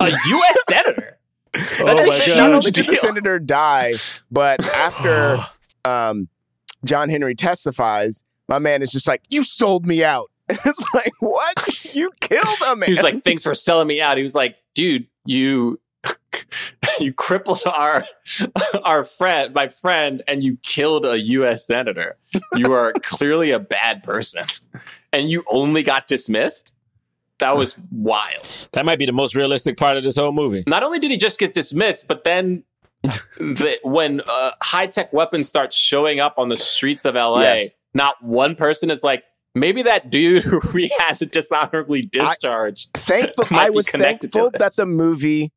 A U.S. senator. That's Oh a my huge God. not only did the deal. senator die, but after um, John Henry testifies, my man is just like, "You sold me out." it's like, what? You killed a man. He was like, "Thanks for selling me out." He was like, "Dude, you you crippled our our friend, my friend, and you killed a U.S. senator. You are clearly a bad person, and you only got dismissed." That was wild. That might be the most realistic part of this whole movie. Not only did he just get dismissed, but then the, when uh, high tech weapons start showing up on the streets of LA, Yes. not one person is like, maybe that dude who we had to dishonorably discharge. thankful. might I was thankful that the movie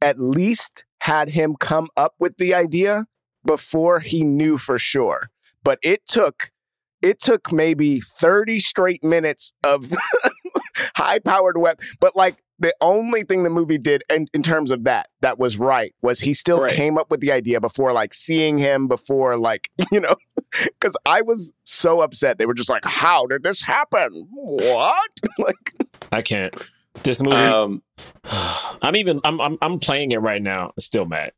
at least had him come up with the idea before he knew for sure. But it took it took maybe 30 straight minutes of high powered weapon. But like the only thing the movie did in, in terms of that that was right was he still Right. came up with the idea before like seeing him before like you know because i was so upset they were just like how did this happen what like I can't. This movie. Um, I'm even. I'm. I'm. I'm playing it right now. I'm still mad.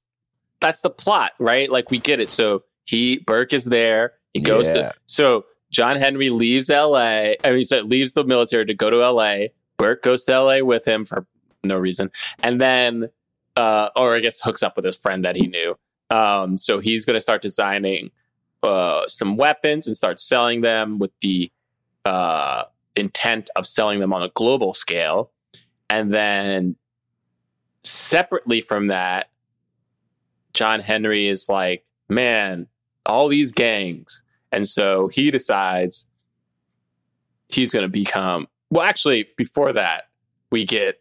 that's the plot, right? Like we get it. So he Burke is there. He goes Yeah. to so John Henry leaves L.A. I mean, he said leaves the military to go to L.A. Burke goes to L.A. with him for no reason, and then, uh, or I guess hooks up with his friend that he knew. Um, so he's going to start designing uh, some weapons and start selling them with the uh, intent of selling them on a global scale, and then separately from that, John Henry is like, man, all these gangs. And so he decides he's going to become, well, actually, before that, we get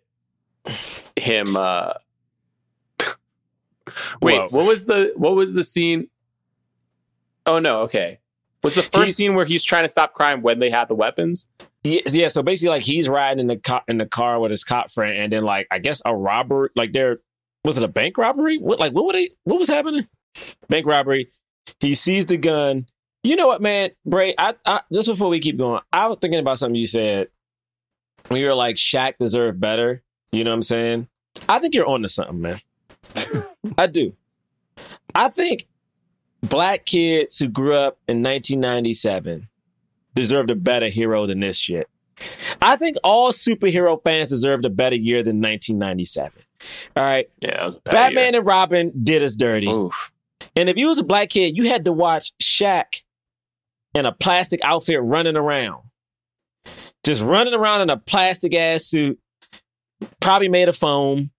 him, uh, wait, Whoa. what was the, what was the scene? Oh, no. Okay. Was the first He's- scene where he's trying to stop crime when they had the weapons? Yeah, yeah. So basically, like he's riding in the car in the car with his cop friend, and then like I guess a robber, Like there was it a bank robbery? What like what were they? What was happening? Bank robbery. He sees the gun. You know what, man, Bray? I, I just before we keep going, I was thinking about something you said when you were like Shaq deserved better. You know what I'm saying? I think you're on to something, man. I do. I think black kids who grew up in 1997 deserved a better hero than this shit. I think all superhero fans deserved a better year than 1997. All right. Yeah, that was a bad Batman and Robin did us dirty. Oof. And if you was a black kid, you had to watch Shaq in a plastic outfit running around. Just running around in a plastic ass suit, probably made of foam.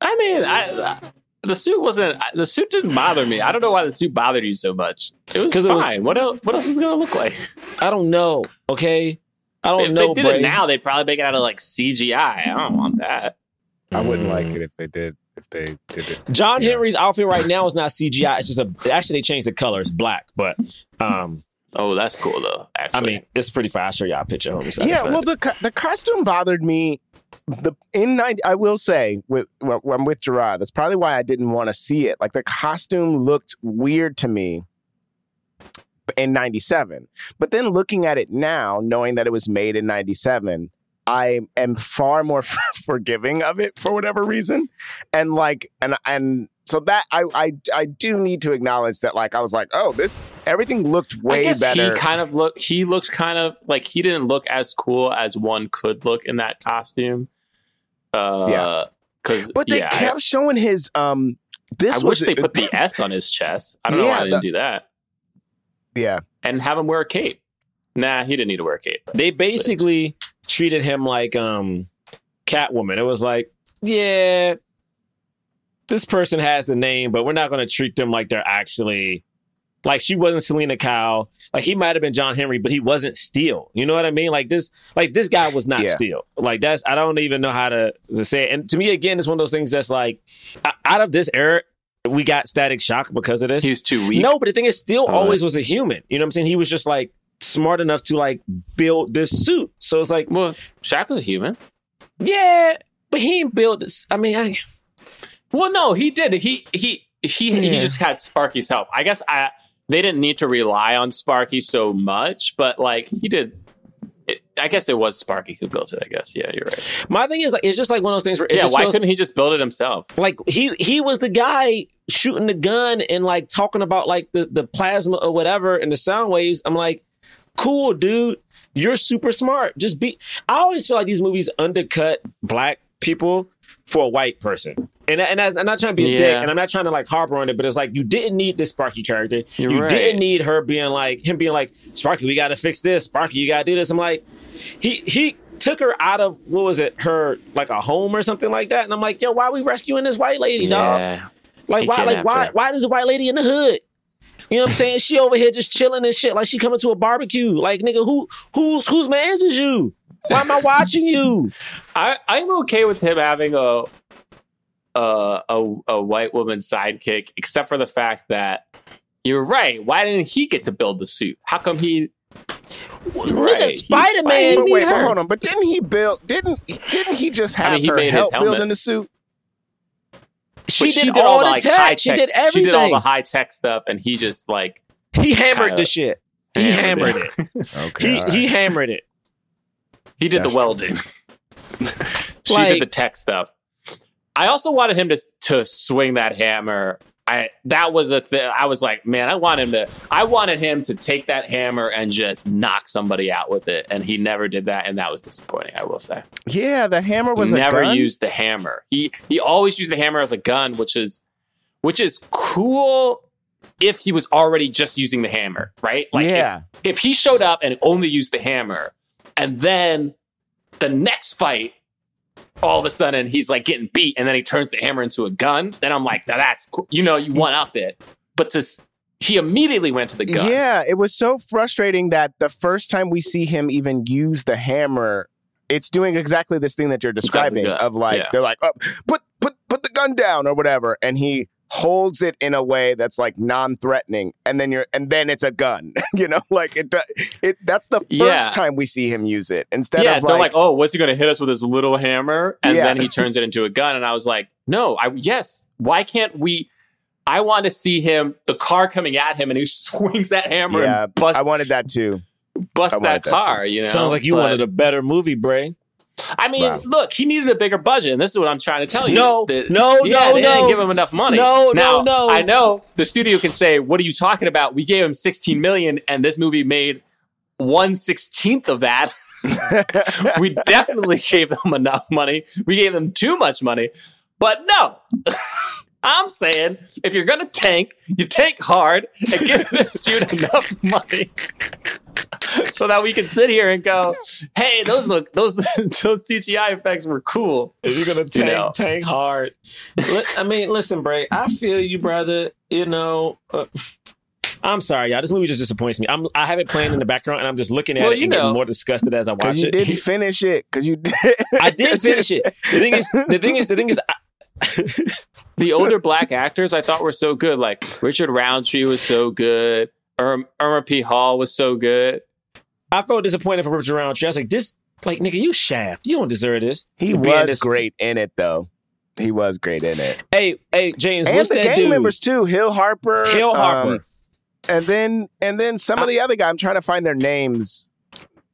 I mean, I, I the suit wasn't the suit didn't bother me. I don't know why the suit bothered you so much. It was 'Cause fine. it was- what else? What else was it gonna look like? I don't know. Okay. I don't if know, If they did Bray. it now, they'd probably make it out of like CGI. I don't want that. I wouldn't like it if they did. if they did it. John Henry's outfit right now is not CGI. It's just a. Actually, they changed the color. It's black, but um, Oh, that's cool though. Actually, I mean, it's pretty fast. I'll show y'all a picture. Homies. Yeah, well, the co- the costume bothered me. The in 90, I will say with well, I'm with Jerah. That's probably why I didn't want to see it. Like the costume looked weird to me in 97. But then looking at it now, knowing that it was made in 97, I am far more forgiving of it for whatever reason. And like and and so that I I I do need to acknowledge that like I was like, "Oh, this everything looked I way guess better." he kind of look. He looked kind of like he didn't look as cool as one could look in that costume. Uh, Yeah. because but they yeah, I- kept showing his um this I was wish they put the S on his chest. I don't know why they didn't the- do that. Yeah. And have him wear a cape. Nah, he didn't need to wear a cape. They basically treated him like um Catwoman. It was like, yeah, this person has the name, but we're not going to treat them like they're actually like she wasn't Selina Kyle. Like he might have been John Henry, but he wasn't Steel. You know what I mean? Like this, like this guy was not Yeah. Steel. Like that's I don't even know how to, to say it. And to me, again, it's one of those things that's like out of this era. We got Static Shock because of this. He was too weak. No, but the thing is, Steel Oh. Uh-huh. always was a human. You know what I'm saying? He was just like smart enough to like build this suit. So it's like, well, Shaq was a human. Yeah, but he didn't build this. I mean, I, Well, no, he did. He he he he just had Sparky's help. I guess I they didn't need to rely on Sparky so much, but like he did. It, I guess it was Sparky who built it. I guess. Yeah, you're right. my thing is like, it's just like one of those things where it yeah, why feels- couldn't he just build it himself? like he he was the guy shooting the gun and like talking about like the the plasma or whatever and the sound waves. I'm like, cool, dude. You're super smart. Just be. I always feel like these movies undercut black people for a white person. And, and I'm not trying to be a dick, and I'm not trying to like harbor on it, but it's like you didn't need this Sparky character. You're you right. didn't need her being like him being like Sparky. We got to fix this. Sparky, you got to do this. I'm like, he he took her out of what was it her like a home or something like that, and I'm like, yo, why are we rescuing this white lady, dog? Like He why? Like why? her. Why is the white lady in the hood? You know what I'm saying? She over here just chilling and shit. Like she coming to a barbecue. Like nigga, who who's whose man's is you? Why am I watching you? I I'm okay with him having a a a, a white woman sidekick, except for the fact that you're right. Why didn't he get to build the suit? How come he? Nigga, He- Spider But Man. wait, but hold on. But didn't he build? Didn't didn't he just I have mean, he her made help helmet. building the suit? She But did, all the like, tech. high She tech- did everything. She did all the high tech stuff, and he just like he hammered kinda the shit. He hammered hammered it. Okay, He he hammered it. He did That's the welding. she Like- did the tech stuff. I also wanted him to to swing that hammer. I that was a thing. I was like, man, I want him to. I wanted him to take that hammer and just knock somebody out with it, and he never did that, and that was disappointing. I will say, Yeah, the hammer was he a never used the hammer. He he always used the hammer as a gun, which is which is cool if he was already just using the hammer, right? Like if- yeah, if he showed up and only used the hammer, and then the next fight, all of a sudden he's like getting beat, and then he turns the hammer into a gun, then I'm like, now that's cool. You know, you one up it. But to he immediately went to the gun. yeah. It was so frustrating that the first time we see him even use the hammer, it's doing exactly this thing that you're describing. Of like, Yeah. they're like, oh, put put put the gun down or whatever, and he holds it in a way that's like non-threatening and then you're and then it's a gun you know like it do- it that's the first Yeah. time we see him use it instead yeah, of they're like, like, oh, what's he going to hit us with his little hammer? And Yeah. then he turns it into a gun. And I was like, no, I yes. Why can't we? I want to see him, the car coming at him, and he swings that hammer yeah and bust, i wanted that too bust that that car. You know, Sounds like you But- wanted a better movie, Bray. I mean, Wow. look, he needed a bigger budget, and this is what I'm trying to tell you. No, The- no, yeah, no, they no. didn't give him enough money. No, now, no, no. I know the studio can say, "What are you talking about? We gave him 16 million, and this movie made one sixteenth of that." we definitely gave them enough money. We gave them too much money, but no. I'm saying if you're gonna tank, you tank hard and give this dude enough money so that we can sit here and go, "Hey, those look those those CGI effects were cool." If you're gonna You tank, know. tank hard. Li- I mean, listen, Bray. I feel you, brother. You know, uh, I'm sorry, y'all. This movie just disappoints me. I'm I have it playing in the background, and I'm just looking at Well, it you and know. getting more disgusted as I watch you it. didn't finish it because you did I did finish it. The thing is, the thing is, the thing is, I, the older black actors I thought were so good. Like Richard Roundtree was so good. Irma, Irma P. Hall was so good. I felt disappointed for Richard Roundtree. I was like, this, like, nigga, you shaft. You don't deserve this. He Being was this- great in it, though. He was great in it. Hey, hey, James, And what's the that gang dude? members too. Hill Harper. Hill Harper. um, and then and then some of the other guy. I'm trying to find their names.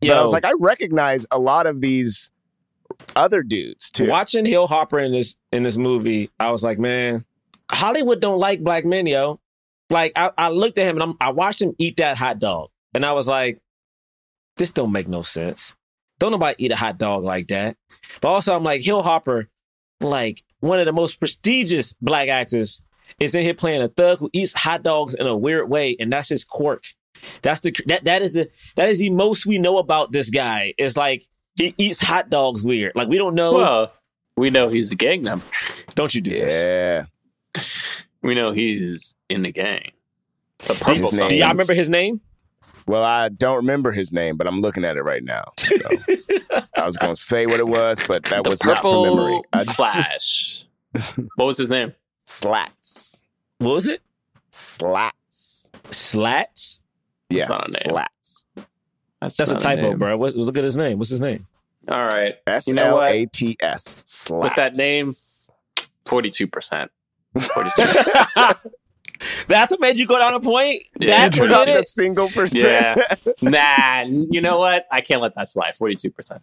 But I Yo. was like, I recognize a lot of these other dudes too. Watching Hill Harper in this in this movie, I was like, man, Hollywood don't like black men, yo. Like I, I looked at him and I'm, I watched him eat that hot dog, and I was like, this don't make no sense. Don't nobody eat a hot dog like that. But also, I'm like Hill Harper, like one of the most prestigious black actors, is in here playing a thug who eats hot dogs in a weird way, and that's his quirk. That's the that that is the that is the most we know about this guy. Is like he eats hot dogs weird. Like we don't know. Well, we know he's a gang member. Don't you do this? Yeah. We know he's in the gang. The purple His song. Do y'all remember his name? Well, I don't remember his name, but I'm looking at it right now. So I was going to say what it was, but that The was not from memory. I just- Flash. what was his name? Slats. What was it? Slats. Slats? Yeah. not a name. Slats. That's a typo, name. bro. What's, look at his name. What's his name? All right. S You know L what? A T S. Slats. With that name, 42%. 42 That's what made you go down a point. Yeah, That's it's what not did a single percent. Yeah. nah, you know what? I can't let that slide. 42%.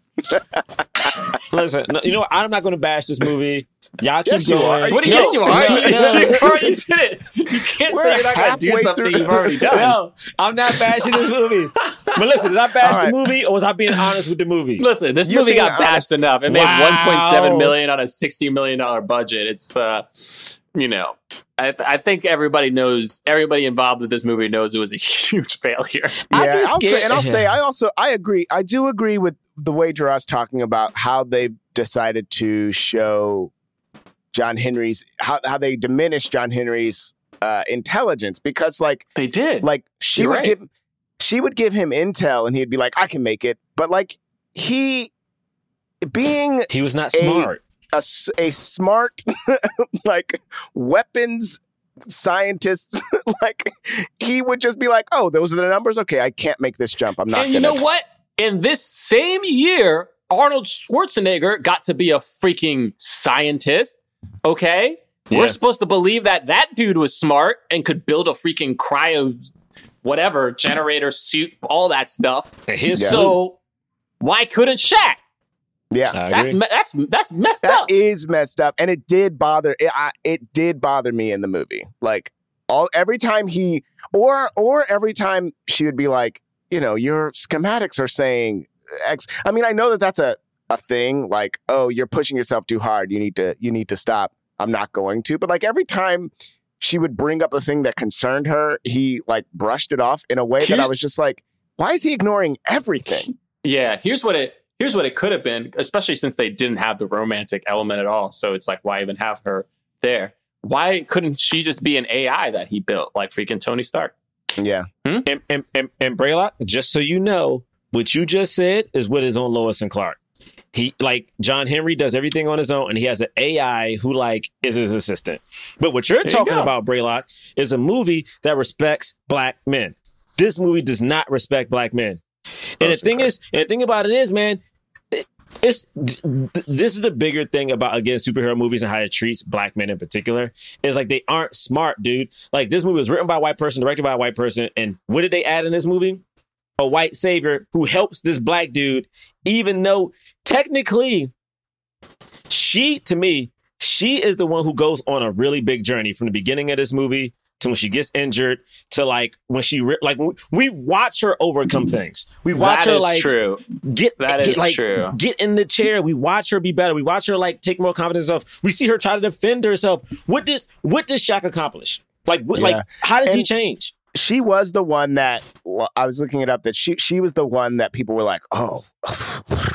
Listen, no, you know what? I'm not going to bash this movie. Y'all keep Yes, you are. What do No, you yes, you are? no, you, no. you already did it. You can't We're say you're not going to do halfway something through- you've already done. No, I'm not bashing this movie. But listen, did I bash All the movie or was I being honest with the movie? Listen, this You're movie being got bashed enough. It made 1.7 million on a 60 million dollar budget. It's uh, you know, I, I think everybody knows. Everybody involved with this movie knows it was a huge failure. I Yeah, I'll get- say, and I'll say, I also, I agree. I do agree with the way Jerah's talking about how they decided to show John Henry's, how, how they diminished John Henry's uh, intelligence because, like, They did. like she You're would right. give, she would give him intel, and he'd be like, "I can make it," but like he, being He was not smart. A, s- a smart like weapons scientists like he would just be like oh those are the numbers okay i can't make this jump i'm not and you gonna know what? In this same year, Arnold Schwarzenegger got to be a freaking scientist. Okay. Yeah. We're supposed to believe that that dude was smart and could build a freaking cryo, whatever, generator suit, all that stuff. Yeah. So why couldn't Shaq? Yeah. I That's that's that's messed that up. That is messed up and it did bother it, I, it did bother me in the movie. Like all every time he or or every time she would be like you know your schematics are saying x. I mean i know that that's a a thing like oh you're pushing yourself too hard you need to you need to stop. I'm not going to. But like every time she would bring up a thing that concerned her he like brushed it off in a way that Here- i was just like why is he ignoring everything? Yeah, here's what it here's what it could have been, especially since they didn't have the romantic element at all. So it's like, why even have her there? Why couldn't she just be an AI that he built, like freaking Tony Stark? yeah hmm? And, and, and, and Braylock, just so you know, what you just said is what is on Lois and Clark. He like John Henry does everything on his own, and he has an AI who like is his assistant. But what you're There talking go. about, Braylock, is a movie that respects black men. This movie does not respect black men. And the thing is, and the thing about it is, man, it- it's this is the bigger thing about again superhero movies and how it treats black men in particular is like they aren't smart, dude. Like this movie was written by a white person, directed by a white person, and what did they add in this movie? A white savior who helps this black dude, even though technically she, to me, she is the one who goes on a really big journey from the beginning of this movie to when she gets injured to like when she re- like we, we watch her overcome things. We watch That her is like true. get That get, is like, true. Get in the chair. We watch her be better. We watch her like take more confidence in herself. We see her try to defend herself. What does what does Shaq accomplish? Like what, Yeah. like how does he change? she was the one that I was looking it up that she she was the one that people were like, oh,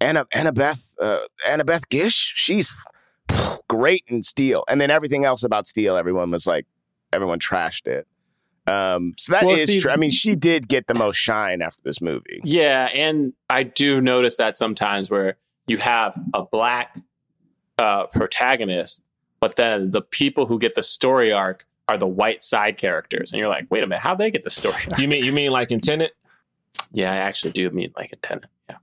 Anna Annabeth uh, Annabeth Gish, she's great in Steel, and then everything else about Steel, everyone was like, everyone trashed it. Um, so that is Well, see- true. I mean, she did get the most shine after this movie. Yeah, and I do notice that sometimes where you have a black uh, protagonist but then the people who get the story arc are the white side characters, and you're like, wait a minute, how they get the story? Arc? You mean you mean like in Tenet? Yeah, I actually do mean like a Tenet. Yeah.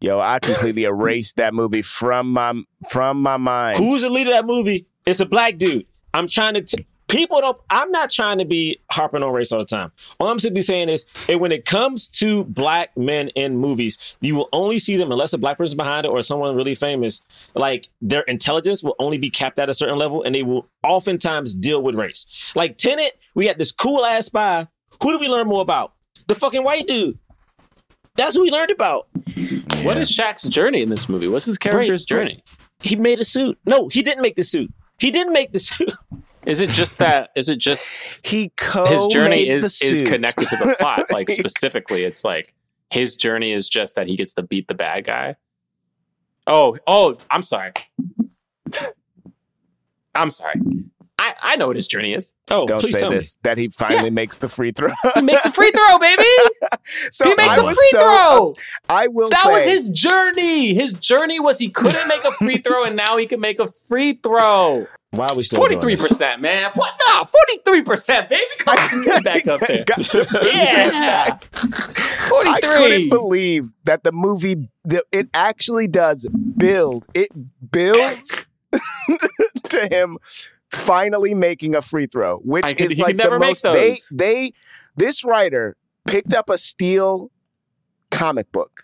Yo, I completely erased that movie from my from my mind. Who's the lead of that movie? It's a black dude. I'm trying to. T- people don't. I'm not trying to be harping on race all the time. All I'm simply saying is, when it comes to black men in movies, you will only see them unless a black person behind it or someone really famous. Like their intelligence will only be capped at a certain level, and they will oftentimes deal with race. Like Tenet, we had this cool ass spy. Who do we learn more about? The fucking white dude. That's who we learned about. What is Shaq's journey in this movie? What's his character's Great, journey? He made a suit. No, he didn't make the suit. He didn't make the suit. Is it just that? Is it just he co his journey is is connected to the plot? Like specifically, it's like his journey is just that he gets to beat the bad guy. Oh, oh, I'm sorry. I'm sorry. I, I know what his journey is. Oh, Don't please say tell this. That he finally Yeah. makes the free throw. He makes a free throw, baby. so he makes I a free so throw. ups- I will That say was his journey. His journey was he couldn't make a free throw, and now he can make a free throw. me. Why are we still Forty doing three this? percent, man. What? No, forty three percent, baby. Come on, get back up there. Yeah, forty I couldn't believe that the movie the, it actually does build. It builds to him finally making a free throw, which I could- is he like could never the make most. They they this writer picked up a steel comic book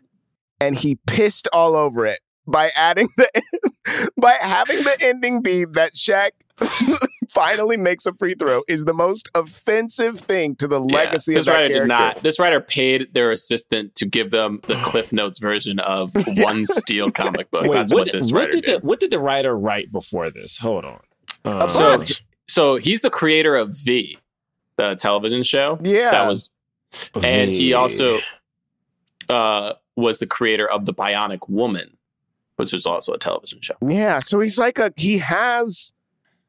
and he pissed all over it by adding the by having the ending be that Shaq finally makes a free throw is the most offensive thing to the Yeah, legacy this of that writer character. did not. This writer paid their assistant to give them the Cliff Notes version of one steel comic book. Wait, That's what, what, this what did did. the what did the writer write before this? Hold on. A Uh, So, so he's the creator of V, the television show. Yeah. that was, and he also uh, was the creator of the Bionic Woman, which was also a television show. Yeah, so he's like a he has,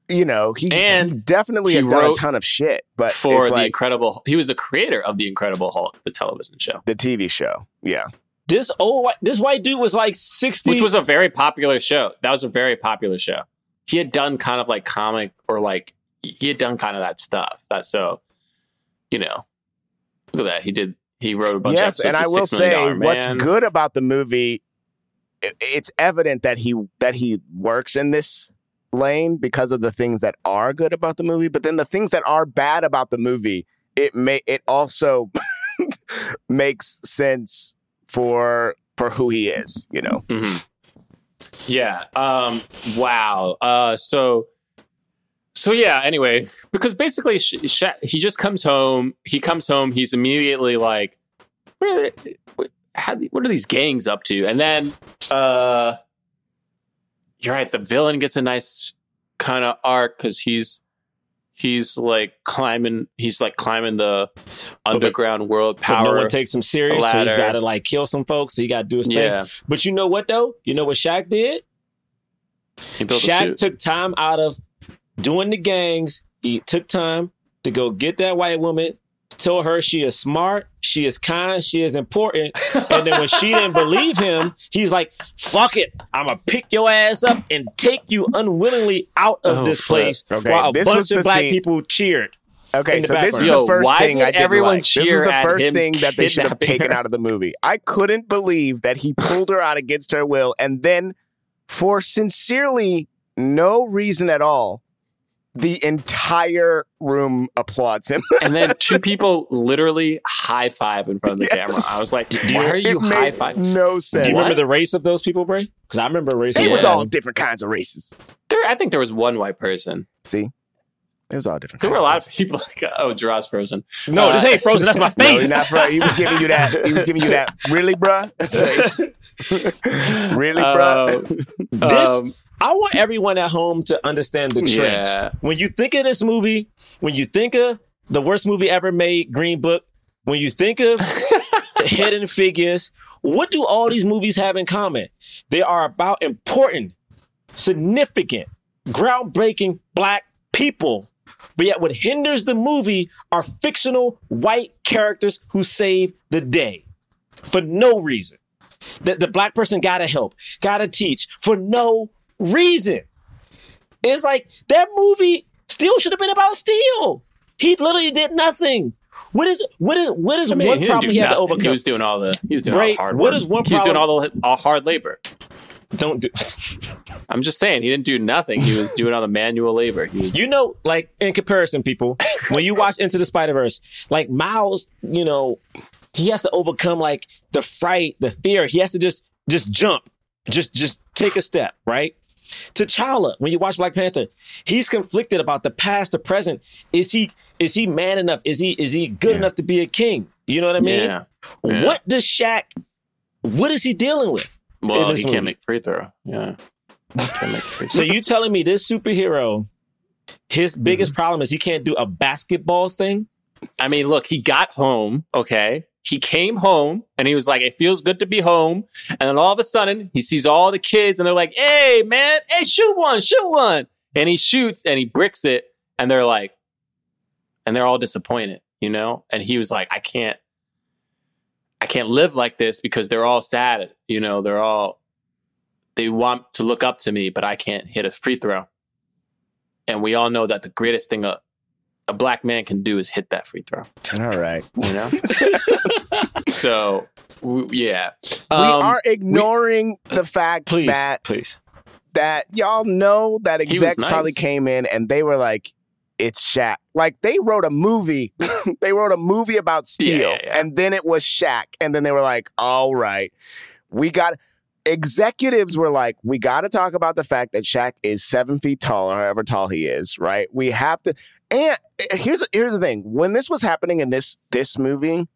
you know, he, And he definitely he has done a ton of shit, but for it's the like Incredible, he was the creator of the Incredible Hulk, the television show, the TV show. Yeah, this old this white dude was like sixty. which was a very popular show. That was a very popular show. He had done kind of like comic or like he had done kind of that stuff. That so, you know, look at that. He did. He wrote a bunch yes, of and I will of Six Million say what's good about the movie. It's evident that he that he works in this lane because of the things that are good about the movie, but then the things that are bad about the movie, it may it also makes sense for for who he is. You know, Mhm. Yeah. Um. Wow. Uh. So. So yeah. Anyway, because basically, Sh- Sha he just comes home. He comes home. He's immediately like, "What are, they- what, how, what are these gangs up to?" And then, uh, you're right. The villain gets a nice kind of arc because he's he's like climbing. He's like climbing the underground world But power. no one takes him serious, so he's got to like kill some folks. So he got to do his yeah. thing. But you know what though? You know what Shaq did? He built a Shaq took time out of doing the gangs. He took time to go get that white woman, tell her she is smart, she is kind, she is important. And then when she didn't believe him, he's like, fuck it. I'm going to pick your ass up and take you unwillingly out of Oh, this flip. place Okay, while a this bunch of black scene- people cheered. Okay, in the so this is background. the first thing did I didn't everyone like. This was the first thing that they should have taken her? out of the movie. I couldn't believe that he pulled her out against her will, and then, for sincerely no reason at all, the entire room applauds him. and then two people literally high five in front of the camera. I was like, why are you it made high five? no sense. Do you remember What? the race of those people, Bray? Because I remember a race. It of was all different kinds of races. There, I think there was one white person. See, it was all different. There were a lot of people like, oh, Draw's frozen. No, this Uh, ain't frozen. That's my face. he's not fr- he was giving you that. He was giving you that. Really, bruh? Really, bruh? Uh, This- um, I want everyone at home to understand the trend. yeah. When you think of this movie, when you think of the worst movie ever made, Green Book, when you think of Hidden Figures, what do all these movies have in common? They are about important, significant, groundbreaking black people. But yet, what hinders the movie are fictional white characters who save the day for no reason. That the black person gotta help, gotta teach for no reason. It's like that movie still should have been about Steel. He literally did nothing. What is what is what is I mean, one problem he had to overcome? He was doing all the he was doing all Right. the hard What work. is one He was doing all the all hard labor. Don't do. I'm just saying he didn't do nothing. He was doing all the manual labor. He was, You know, like in comparison, people, when you watch Into the Spider Verse, like Miles, you know, he has to overcome like the fright, the fear. He has to just just jump, just just take a step, right? T'Challa, when you watch Black Panther, he's conflicted about the past, the present. Is he is he man enough? Is he is he good enough to be a king? You know what I mean? Yeah. Yeah. What does Shaq? What is he dealing with? well, he movie? can't make free throw. Yeah, So you telling me this superhero, his biggest mm-hmm. problem is he can't do a basketball thing? I mean, look, he got home. Okay, he came home and he was like, "It feels good to be home." And then all of a sudden, he sees all the kids and they're like, "Hey, man, hey, shoot one, shoot one!" And he shoots and he bricks it, and they're like, and they're all disappointed, you know. And he was like, "I can't." I can't live like this because they're all sad. You know, they're all they want to look up to me, but I can't hit a free throw. And we all know that the greatest thing a, a black man can do is hit that free throw. All right. You know. so w- yeah, we Um, are ignoring the fact Please, that please. that y'all know that execs nice. probably came in and they were like, "It's Shaq." Like they wrote a movie. they wrote a movie about Steel, Yeah, yeah, yeah. and then it was Shaq, and then they were like, "All right, we got." Executives were like, "We got to talk about the fact that Shaq is seven feet tall, or however tall he is. Right? We have to." And uh, here's here's the thing: when this was happening in this this movie,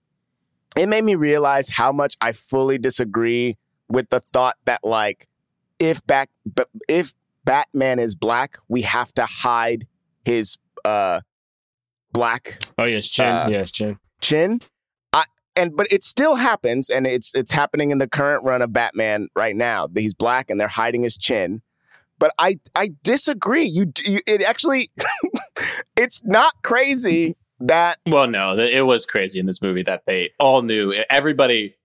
it made me realize how much I fully disagree with the thought that like if back if Batman is black, we have to hide his uh black Oh yes, Chin. Uh, yes, Chin. chin. And but it still happens and it's it's happening in the current run of Batman right now. He's black and they're hiding his chin. But I I disagree. You, you it actually it's not crazy that well, no, it was crazy in this movie that they all knew. Everybody.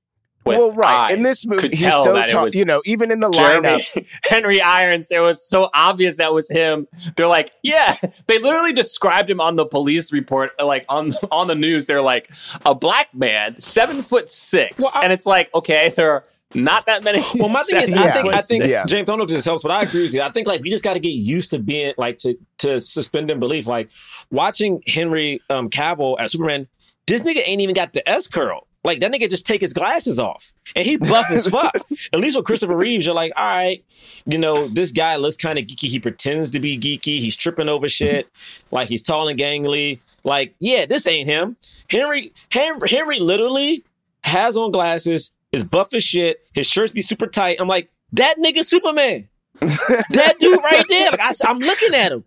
With well right in this movie could he's tell so that it tall. was You know, even in the Jeremy lineup, Henry Irons. It was so obvious that was him. They're like, yeah. They literally described him on the police report, like on on the news. They're like a black man, seven foot six, Well, I- and it's like, okay, there are not that many. Well, my thing is, seven I think, I think. Yeah. James, I don't know if this helps, but I agree with you. I think like we just got to get used to being like to to suspend in belief. Like watching Henry um, Cavill as Superman, this nigga ain't even got the S curl. Like that nigga just take his glasses off and he buff as fuck. At least with Christopher Reeves, you're like, all right, you know, this guy looks kind of geeky. He pretends to be geeky. He's tripping over shit. Like he's tall and gangly. Like, yeah, this ain't him. Henry, Henry, Henry literally has on glasses, is buff as shit. His shirts be super tight. I'm like, that nigga Superman. that dude right there. Like I, am looking at him.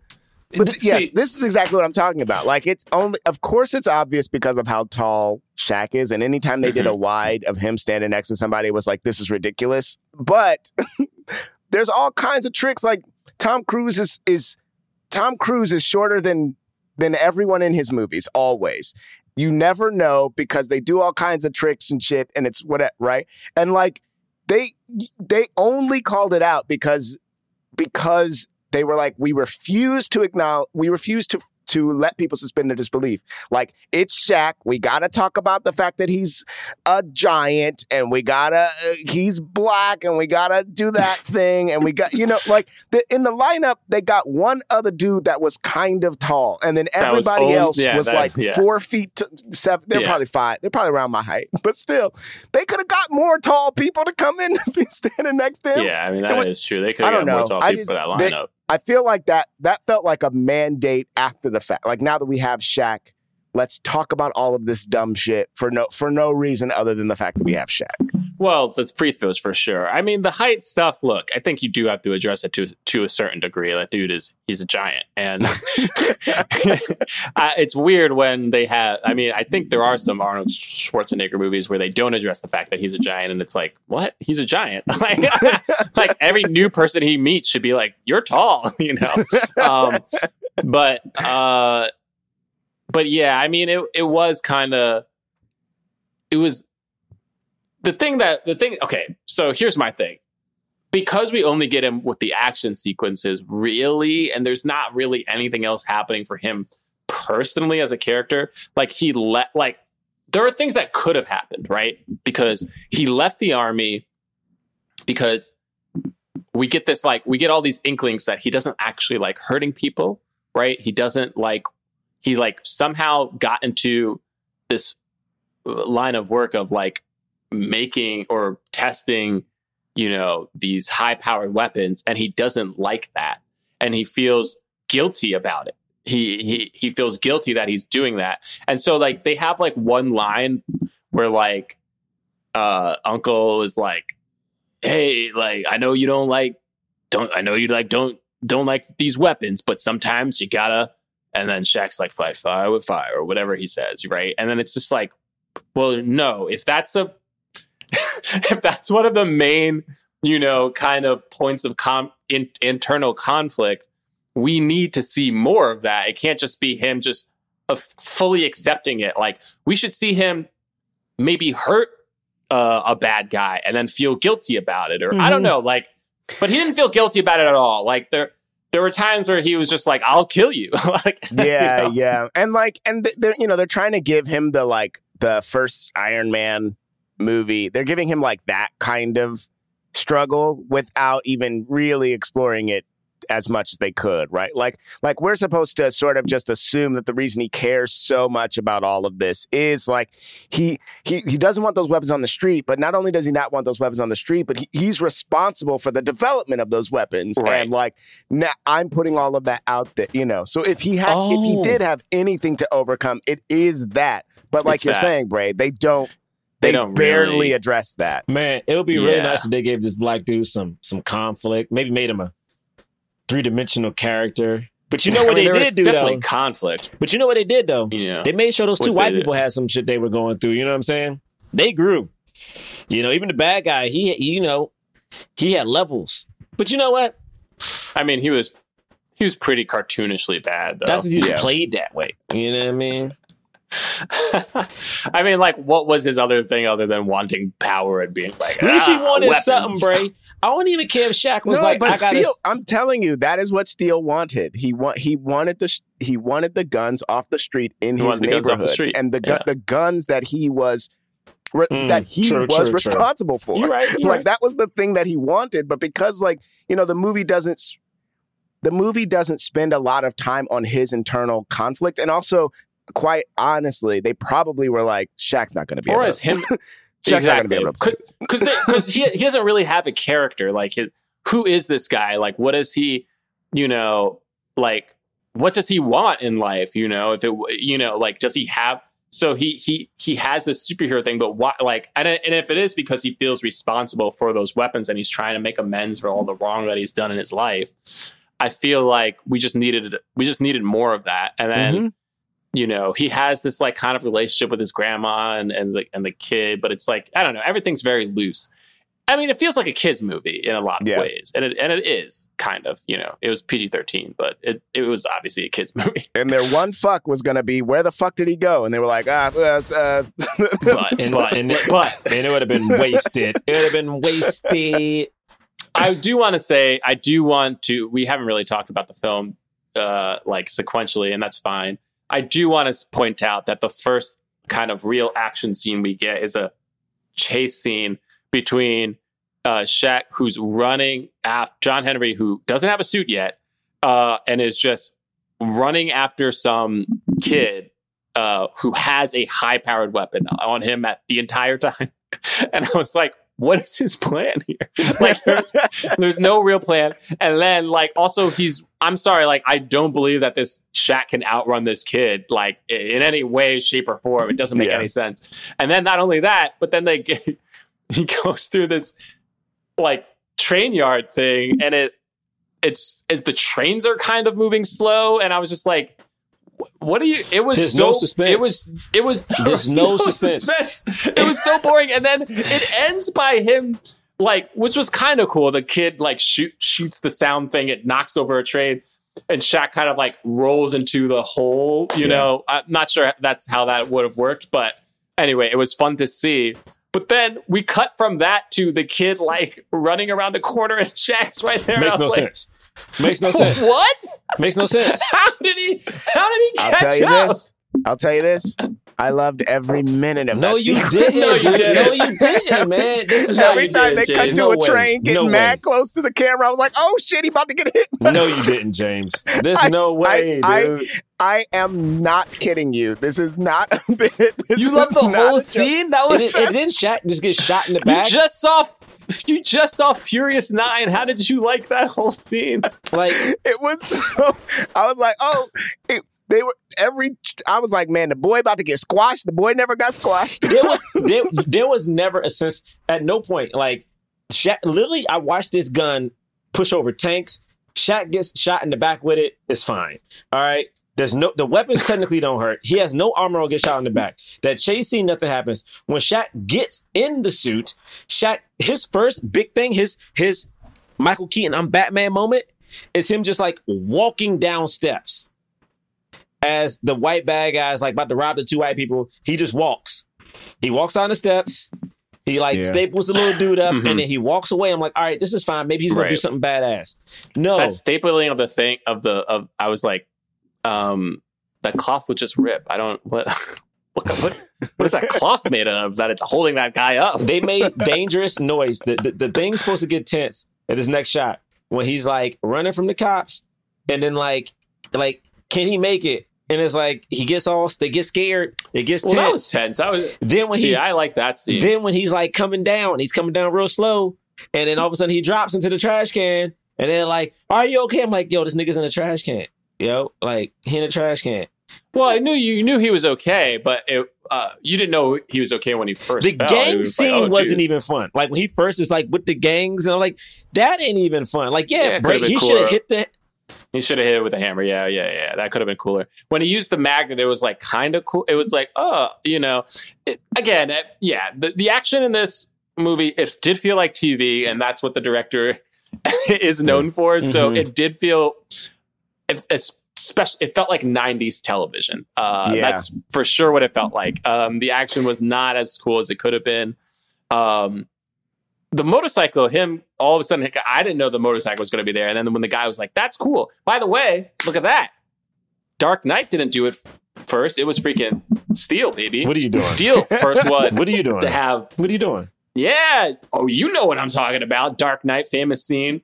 But See- yes, this is exactly what I'm talking about. Like it's only, of course, it's obvious because of how tall Shaq is, and anytime they did Mm-hmm. a wide of him standing next to somebody, it was like this is ridiculous. But there's all kinds of tricks. Like Tom Cruise is is Tom Cruise is shorter than than everyone in his movies. Always, you never know because they do all kinds of tricks and shit, and it's what right. And like they they only called it out because because they were like, we refuse to acknowledge, we refuse to to let people suspend their disbelief. Like it's Shaq. We gotta talk about the fact that he's a giant, and we gotta uh, he's black, and we gotta do that thing, and we got you know like the, in the lineup they got one other dude that was kind of tall, and then was everybody old- else yeah, was like yeah. four feet to seven. They're Yeah. probably five. They're probably around my height, but still, they could have got more tall people to come in and be standing next to him. Yeah, I mean that was- is true. They could have got more know. tall I people for that just- they- lineup. I feel like that that felt like a mandate after the fact. Like now that we have Shaq, let's talk about all of this dumb shit for no for no reason other than the fact that we have Shaq. Well, that's free throws for sure. I mean, the height stuff. Look, I think you do have to address it to to a certain degree. That dude is he's a giant, and uh, it's weird when they have. I mean, I think there are some Arnold Schwarzenegger movies where they don't address the fact that he's a giant, and it's like, what? He's a giant. like, like every new person he meets should be like, you're tall, you know. Um, but uh, but yeah, I mean, it it was kind of it was the thing that the thing okay so here's my thing because we only get him with the action sequences, really, and there's not really anything else happening for him personally as a character. Like he let like there are things that could have happened, right? Because he left the army because we get this like we get all these inklings that he doesn't actually like hurting people, right? He doesn't like he like somehow got into this uh, line of work of like making or testing you know these high powered weapons and he doesn't like that. And he feels guilty about it. He he he feels guilty that he's doing that. And so like they have like one line where like uh uncle is like hey like i know you don't like don't i know you like don't don't like these weapons but sometimes you gotta and then Shaq's like fight fire with fire or whatever he says right? And then it's just like well no if that's a if that's one of the main, you know, kind of points of com- in, internal conflict, we need to see more of that. It can't just be him just uh, fully accepting it. Like we should see him maybe hurt uh, a bad guy and then feel guilty about it, or mm-hmm. I don't Mm-hmm. know. Like, but he didn't feel guilty about it at all. Like there. There were times where he was just like, "I'll kill you." like, yeah, you know? yeah, and like, and th- they're you know they're trying to give him the like the first Iron Man movie. They're giving him like that kind of struggle without even really exploring it as much as they could, right? Like like we're supposed to sort of just assume that the reason he cares so much about all of this is like he he he doesn't want those weapons on the street, but not only does he not want those weapons on the street, but he, he's responsible for the development of those weapons. Right. And like now I'm putting all of that out there, you know. So if he had if he Oh. did have anything to overcome, it is that. But like It's you're that. saying, Bray, they don't They they, don't barely really- address that. Man, it would be really nice if they gave this black dude some some conflict. Maybe made him a three dimensional character. But you know I what mean, they did do definitely though. conflict. But you know what they did though. Yeah. They made sure those two white people had some shit they were going through. You know what I'm saying? They grew. You know, even the bad guy, he you know, he had levels. But you know what? I mean, he was he was pretty cartoonishly bad. Though. That's he Yeah. played that way. You know what I mean? I mean, like, what was his other thing other than wanting power and being like, What if he "Ah, wanted weapons." something, Bray? I don't even care if Shaq was no, like, but I. Steel, I'm telling you, that is what Steel wanted. He want he wanted the sh- he wanted the guns off the street in He his wanted the guns off neighborhood, the street. and the gu- Yeah. the guns that he was re- Mm, that he true, was true, true. responsible for. You're right. You're like right. that was the thing that he wanted, but because like you know the movie doesn't the movie doesn't spend a lot of time on his internal conflict, and also quite honestly, they probably were like, Shaq's not going to be or able to. him Shaq's not going to be able to. because because he he doesn't really have a character. Like, his, who is this guy? Like, what is he? You know, like what does he want in life? You know, if it you know, like does he have? So he he he has this superhero thing, but why? Like, and and if it is because he feels responsible for those weapons and he's trying to make amends for all the wrong that he's done in his life, I feel like we just needed we just needed more of that, and then Mhm. You know he has this like kind of relationship with his grandma and and the and the kid but it's like i don't know everything's very loose i mean it feels like a kids movie in a lot of Yeah. ways and it and it is kind of you know it was pg-13 but it it was obviously a kids movie And their one fuck was going to be, where the fuck did he go? And they were like, ah, uh, uh, but And- but, and- but Man, it would have been wasted. It would have been wasted. I do want to say, I do want to. We haven't really talked about the film uh, like sequentially, and that's fine. I do want to point out that the first kind of real action scene we get is a chase scene between uh, Shaq, who's running after John Henry, who doesn't have a suit yet, uh, and is just running after some kid uh, who has a high-powered weapon on him at the entire time. And I was like, what is his plan here? Like, there's, there's no real plan. And then, like, also, he's, I'm sorry, like, I don't believe that this Shaq can outrun this kid, like, in any way, shape, or form. It doesn't make Yeah. any sense. And then, not only that, but then they get, he goes through this, like, train yard thing, and it, it's, it, the trains are kind of moving slow. And I was just like, "Wh- what are you? It was There's so. no suspense. It was. It was. there There's was no suspense. It was so boring, and then it ends by him like, which was kind of cool. The kid like shoot shoots the sound thing. It knocks over a train, and Shaq kind of like rolls into the hole. You Yeah. know, I'm not sure that's how that would have worked, but anyway, it was fun to see. But then we cut from that to the kid like running around the corner and Shaq's right there. Makes no like, sense. Makes no sense. What? Makes no sense. How did he? How did he I'll catch tell you up? this. I'll tell you this. I loved every minute of No, that you didn't. No, you didn't. No, you didn't, man. This is Every you time did, they cut James. to No a way. train getting no mad way. close to the camera, I was like, "Oh shit, he about to get hit." No, you didn't, James. There's I- no way, I- dude. I am not kidding you. This is not a bit. This You love the whole scene. That and, was. then- and then Shaq just gets shot in the you back. just saw. You just saw Furious Nine. How did you like that whole scene? like, It was so. I was like, "Oh." It, they were every. I was like, "Man, the boy about to get squashed." The boy never got squashed. there was there, there was never a sense at no point like Shaq. Literally, I watched this gun push over tanks. Shaq gets shot in the back with it. It's fine. All right. There's no the weapons technically don't hurt. He has no armor or get shot in the back. That chase scene, nothing happens. When Shaq gets in the suit, Shaq his first big thing, his his Michael Keaton, I'm Batman moment, is him just like walking down steps. As the white bad guy is like about to rob the two white people, he just walks. He walks on the steps. He like Yeah. staples the little dude up, Mhm. and then he walks away. I'm like, all right, this is fine. Maybe he's gonna do Right. something badass. No, That stapling of the thing of the of I was like, um, that cloth would just rip. I don't what. What, what, what is that cloth made of that it's holding that guy up? they made dangerous noise. The, the the thing's supposed to get tense at this next shot when he's like running from the cops, and then like like can he make it? And it's like he gets all they get scared. It gets well, tense. that was tense. I was then when see, he I like that scene. then when he's like coming down, he's coming down real slow, and then all of a sudden he drops into the trash can, and then like, are you okay? I'm like, yo, this nigga's in the trash can. Yo, like he in the trash can. well, I knew you knew he was okay, but it, uh, you didn't know he was okay when he first. The fell. Gang was like, scene oh, wasn't dude. even fun. Like when he first is like with the gangs, and I'm like, that ain't even fun. Like, yeah, Yeah, break, he should have hit the. He should have hit it with a hammer. Yeah, yeah, yeah. That could have been cooler. When he used the magnet, it was like kind of cool. It was like, oh, you know, it, again, it, yeah. The, the action in this movie it did feel like TV, and that's what the director is known for. So Mhm. it did feel, special. It felt like '90s television. Uh, Yeah. That's for sure what it felt like. Um, the action was not as cool as it could have been. Um, the motorcycle, him all of a sudden, I didn't know the motorcycle was going to be there. And then when the guy was like, that's cool. By the way, look at that. Dark Knight didn't do it first. It was freaking Steel, baby. What are you doing? Steel, first one What are you doing? to have. What are you doing? Yeah. Oh, you know what I'm talking about. Dark Knight, famous scene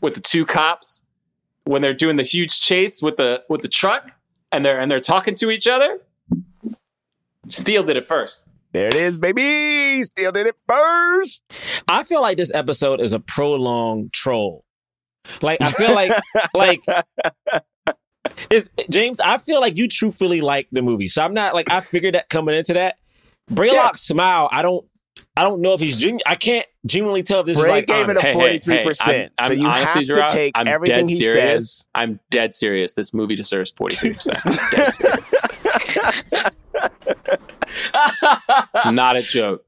with the two cops when they're doing the huge chase with the with the truck and they're and they're talking to each other. Steel did it first. There it is, baby. Steel did it first. I feel like this episode is a prolonged troll. Like I feel like like is James. I feel like you truthfully like the movie, so I'm not like I figured that coming into that. Braylock's smile. I don't. I don't know if he's genu- I can't genuinely tell if this is Bray like gave it a Hey, hey, hey, 43%. I'm- so I'm you honestly, have to Jerah, take I'm everything he serious. says. I'm dead serious. This movie deserves 43%. dead serious. Not a joke.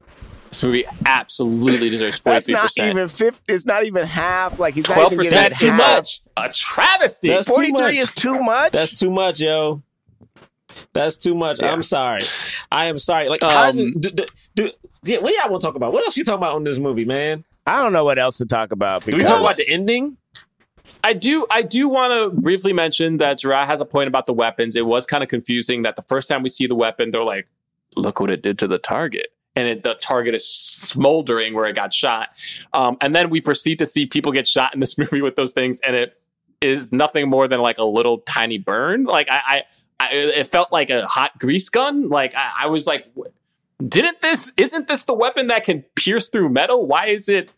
This movie absolutely deserves 43%. That's not even fifth. It's not even half. Like he's not Twelve even percent That's too half. much. a travesty. That's too Forty much. three is too much. That's too much, yo. That's too much. Yeah. I'm sorry. I am sorry. Like, how does Um, it, do, do, do, yeah, what y'all want to talk about? What else you talking about on this movie, man? I don't know what else to talk about. Do we talk about the ending? I do I do want to briefly mention that Jerah has a point about the weapons. It was kind of confusing that the first time we see the weapon, they're like, look what it did to the target. And it, the target is smoldering where it got shot. Um, and then we proceed to see people get shot in this movie with those things, and it is nothing more than like a little tiny burn. Like I, I, I it felt like a hot grease gun. Like I, I was like, didn't this? Isn't this the weapon that can pierce through metal? Why is it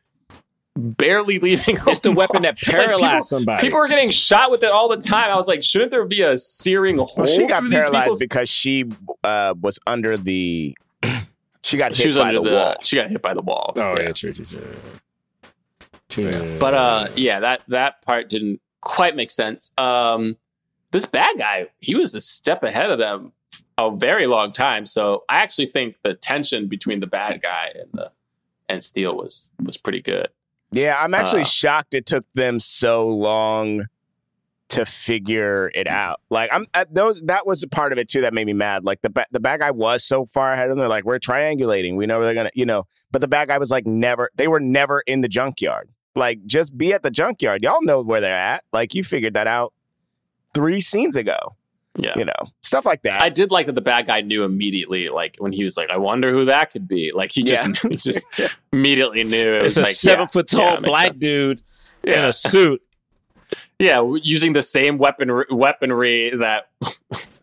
barely leaving? It's the a weapon mark? that Like, people- paralyzed somebody. People were getting shot with it all the time. I was like, shouldn't there be a searing hole well, she got through these paralyzed because she uh, was under the. She got She hit was by under the, the, wall. she got hit by the wall. Oh yeah, true, true, true. True. But uh, yeah, that that part didn't quite make sense. Um, this bad guy, he was a step ahead of them a very long time. So I actually think the tension between the bad guy and the and Steel was was pretty good. Yeah, I'm actually Uh, shocked it took them so long to figure it out. Like I'm uh, those that was a part of it too that made me mad. Like the ba- the bad guy was so far ahead of them. They're like, we're triangulating. We know they're gonna, you know. But the bad guy was like never. They were never in the junkyard. Like just be at the junkyard. Y'all know where they're at. Like you figured that out three scenes ago. Yeah. You know stuff like that. I did like that the bad guy knew immediately, like when he was like, "I wonder who that could be." Like he just, Yeah. he just immediately knew it It's was a like, seven yeah, foot tall it makes black sense. dude in a suit. Yeah, using the same weapon weaponry that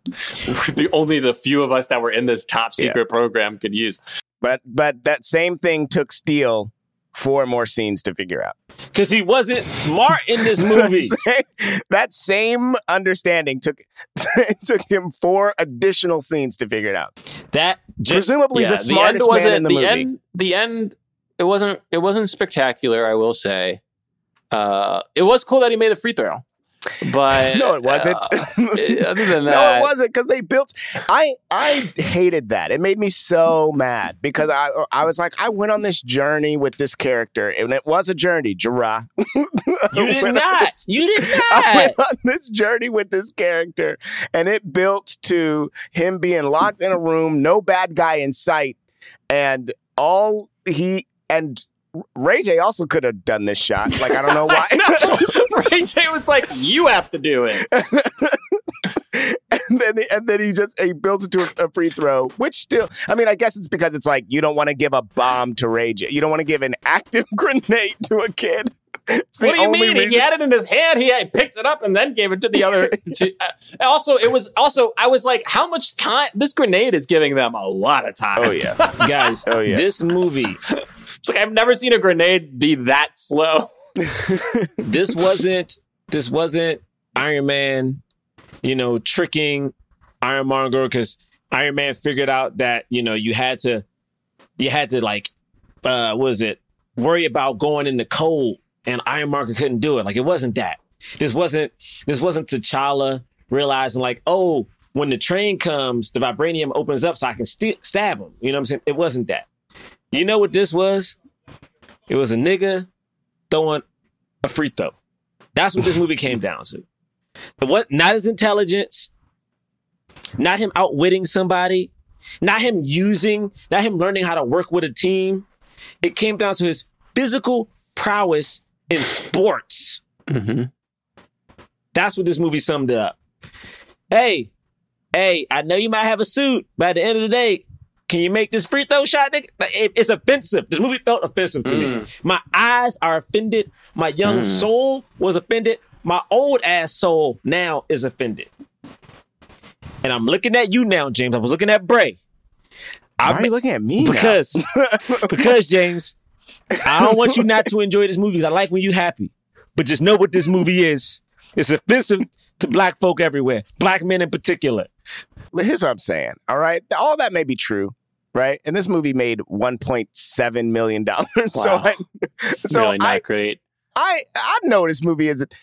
the only the few of us that were in this top Yeah. secret program could use. but but that same thing took Steel four more scenes to figure out. Because he wasn't smart in this movie. that same understanding took took him four additional scenes to figure it out. That ju- Presumably Yeah, the smartest wasn't man in the, movie. end. The end. It wasn't. It wasn't spectacular. I will say. Uh, it was cool that he made a free throw, but no, it wasn't. uh, other than that, no, it wasn't because they built. I I hated that. It made me so mad because I I was like I went on this journey with this character and it was a journey, Jerah. you did not. You did I not. went on this journey with this character, and it built to him being locked in a room, no bad guy in sight, and all he and Ray J also could have done this shot. Like I don't know why. Ray J was like, "You have to do it." and then and then he just he builds it to a, a free throw, which still, I mean, I guess it's because it's like you don't want to give a bomb to Ray J. You don't want to give an active grenade to a kid. It's What do you mean? reason- He had it in his hand. He had, picked it up and then gave it to the other. To, uh, also, it was also. I was like, how much time? This grenade is giving them a lot of time. Oh yeah. Guys, Oh, yeah. this movie, It's like I've never seen a grenade be that slow. this wasn't this wasn't Iron Man, you know, tricking Iron Ironmonger because Iron Man figured out that, you know, you had to you had to like uh was it, worry about going in the cold and Iron Ironmonger couldn't do it. Like it wasn't that. This wasn't this wasn't T'Challa realizing like, oh, when the train comes, the vibranium opens up so I can st- stab him. You know what I'm saying? It wasn't that. You know what this was? It was a nigga throwing a free throw. That's what this movie came down to. What? Not his intelligence, not him outwitting somebody, not him using, not him learning how to work with a team. It came down to his physical prowess in sports. Mm-hmm. That's what this movie summed up. Hey, hey, I know you might have a suit, but at the end of the day, can you make this free throw shot? Nigga? It, it's offensive. This movie felt offensive to me. Mm. My eyes are offended. My young mm. soul was offended. My old ass soul now is offended. And I'm looking at you now, James. I was looking at Bray. Why are you looking at me? now? Because, because James, I don't want you not to enjoy this movie because I like when you happy. But just know what this movie is. It's offensive to black folk everywhere, black men in particular. here's what I'm saying. All right, all that may be true, right? And this movie made 1.7 million dollars. So, I, so really not I, great. I, I know this movie isn't,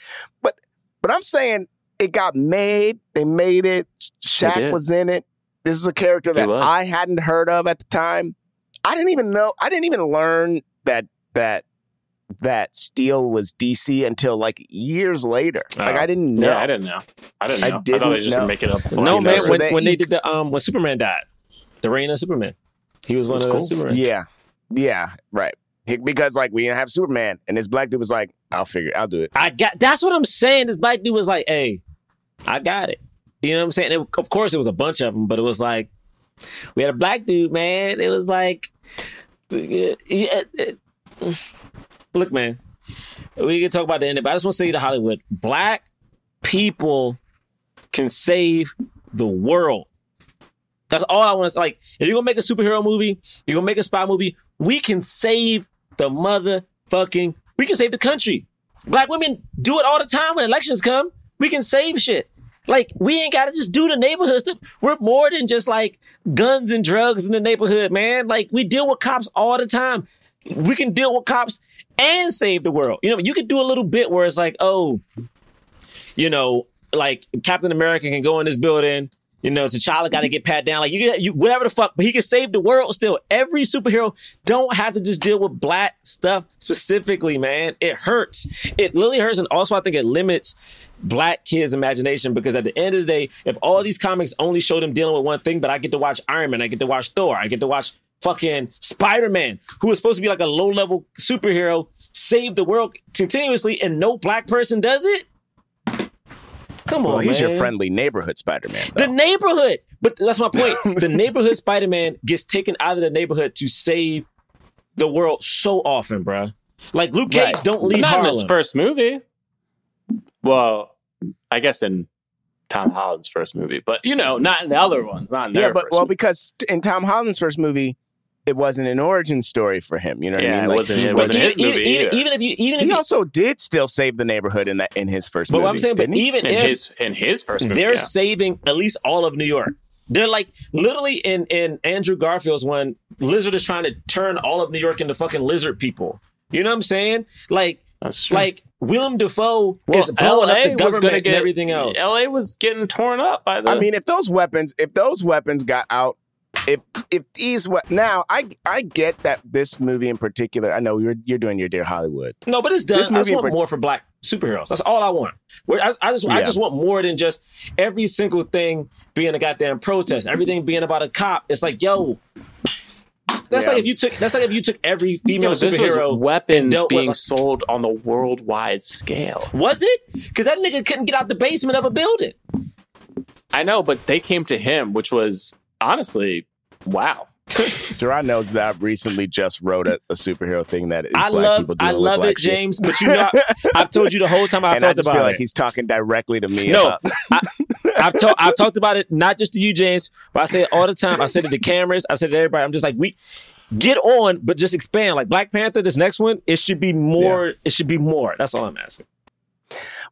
but, but I'm saying it got made. They made it. Shaq was in it. This is a character that. I hadn't heard of at the time. I didn't even know. I didn't even learn that that that Steel was DC until like years later. like Oh. I didn't know. Yeah, I didn't know. I didn't know. I, didn't thought they just know. make it up. No, you know, man, so when, they- when they did the um when Superman died, the reign of Superman. He was one That's of cool. the Superman. Yeah. Yeah. Right. He- Because like we didn't have Superman, and this black dude was like, "I'll figure. I'll do it." I got that's what I'm saying. This black dude was like, "Hey, I got it." You know what I'm saying? It- of course, it was a bunch of them, but it was like we had a black dude, man. It was like, yeah, it- look, man, we can talk about the ending, but I just want to say to Hollywood, black people can save the world. That's all I want to say. like. If you're gonna make a superhero movie, you're gonna make a spy movie, we can save the motherfucking. We can save the country. Black women do it all the time when elections come. We can save shit. Like we ain't gotta just do the neighborhood stuff. We're more than just like guns and drugs in the neighborhood, man. Like we deal with cops all the time. We can deal with cops and save the world. You know, you could do a little bit where it's like, oh, you know, like Captain America can go in this building You know, T'Challa got to get pat down. Like you get you whatever the fuck, but he can save the world still. Every superhero don't have to just deal with black stuff specifically, man. It hurts. It literally hurts, and also I think it limits black kids' imagination because at the end of the day, if all these comics only show them dealing with one thing, but I get to watch Iron Man, I get to watch Thor, I get to watch fucking Spider Man, who is supposed to be like a low level superhero, save the world continuously, and no black person does it. Come on, well, he's man. your friendly neighborhood Spider-Man. The neighborhood. But that's my point. the neighborhood Spider Man gets taken out of the neighborhood to save the world so often, bruh. Like Luke Cage Right. don't But leave not in his first movie. Well, I guess in Tom Holland's first movie, but you know, not in the other ones, not in their yeah, but first well, movie. because in Tom Holland's first movie, it wasn't an origin story for him. You know what Yeah, I mean? it wasn't- it wasn't his movie even, even if you even if he you, also did still save the neighborhood in that in his first but movie. what I'm saying, but he? even in if his in his first movie, they're yeah. saving at least all of New York. They're like literally in in Andrew Garfield's one, Lizard is trying to turn all of New York into fucking lizard people. You know what I'm saying? Like That's true. like Willem Dafoe well, is blowing LA up the government gonna and everything else. LA was getting torn up by the. I mean, if those weapons, if those weapons got out, if if these we- now, I I get that this movie in particular. I know you're you're doing your dear Hollywood. No, but it's done. This I just want part- more for black superheroes. That's all I want. Where I, I just I just want more than just every single thing being a goddamn protest. Everything being about a cop. It's like, yo, that's Yeah. like if you took that's like if you took every female Yo, this superhero. weapons dealt with being like- sold on the worldwide scale. was it? Because that nigga couldn't get out the basement of a building. I know, but they came to him, which was honestly, wow. Jerah knows that I recently just wrote a, a superhero thing that is I black love people I dealing with love it, shit. James. But you know, I've told you the whole time I and I felt just about feel like he's talking directly to me. No, about- I, I've, to, I've talked about it not just to you, James, but I say it all the time. I've said it to cameras. I've said it to everybody. I'm just like, we get on, but just expand. Like Black Panther, this next one, it should be more. It should be more. That's all I'm asking.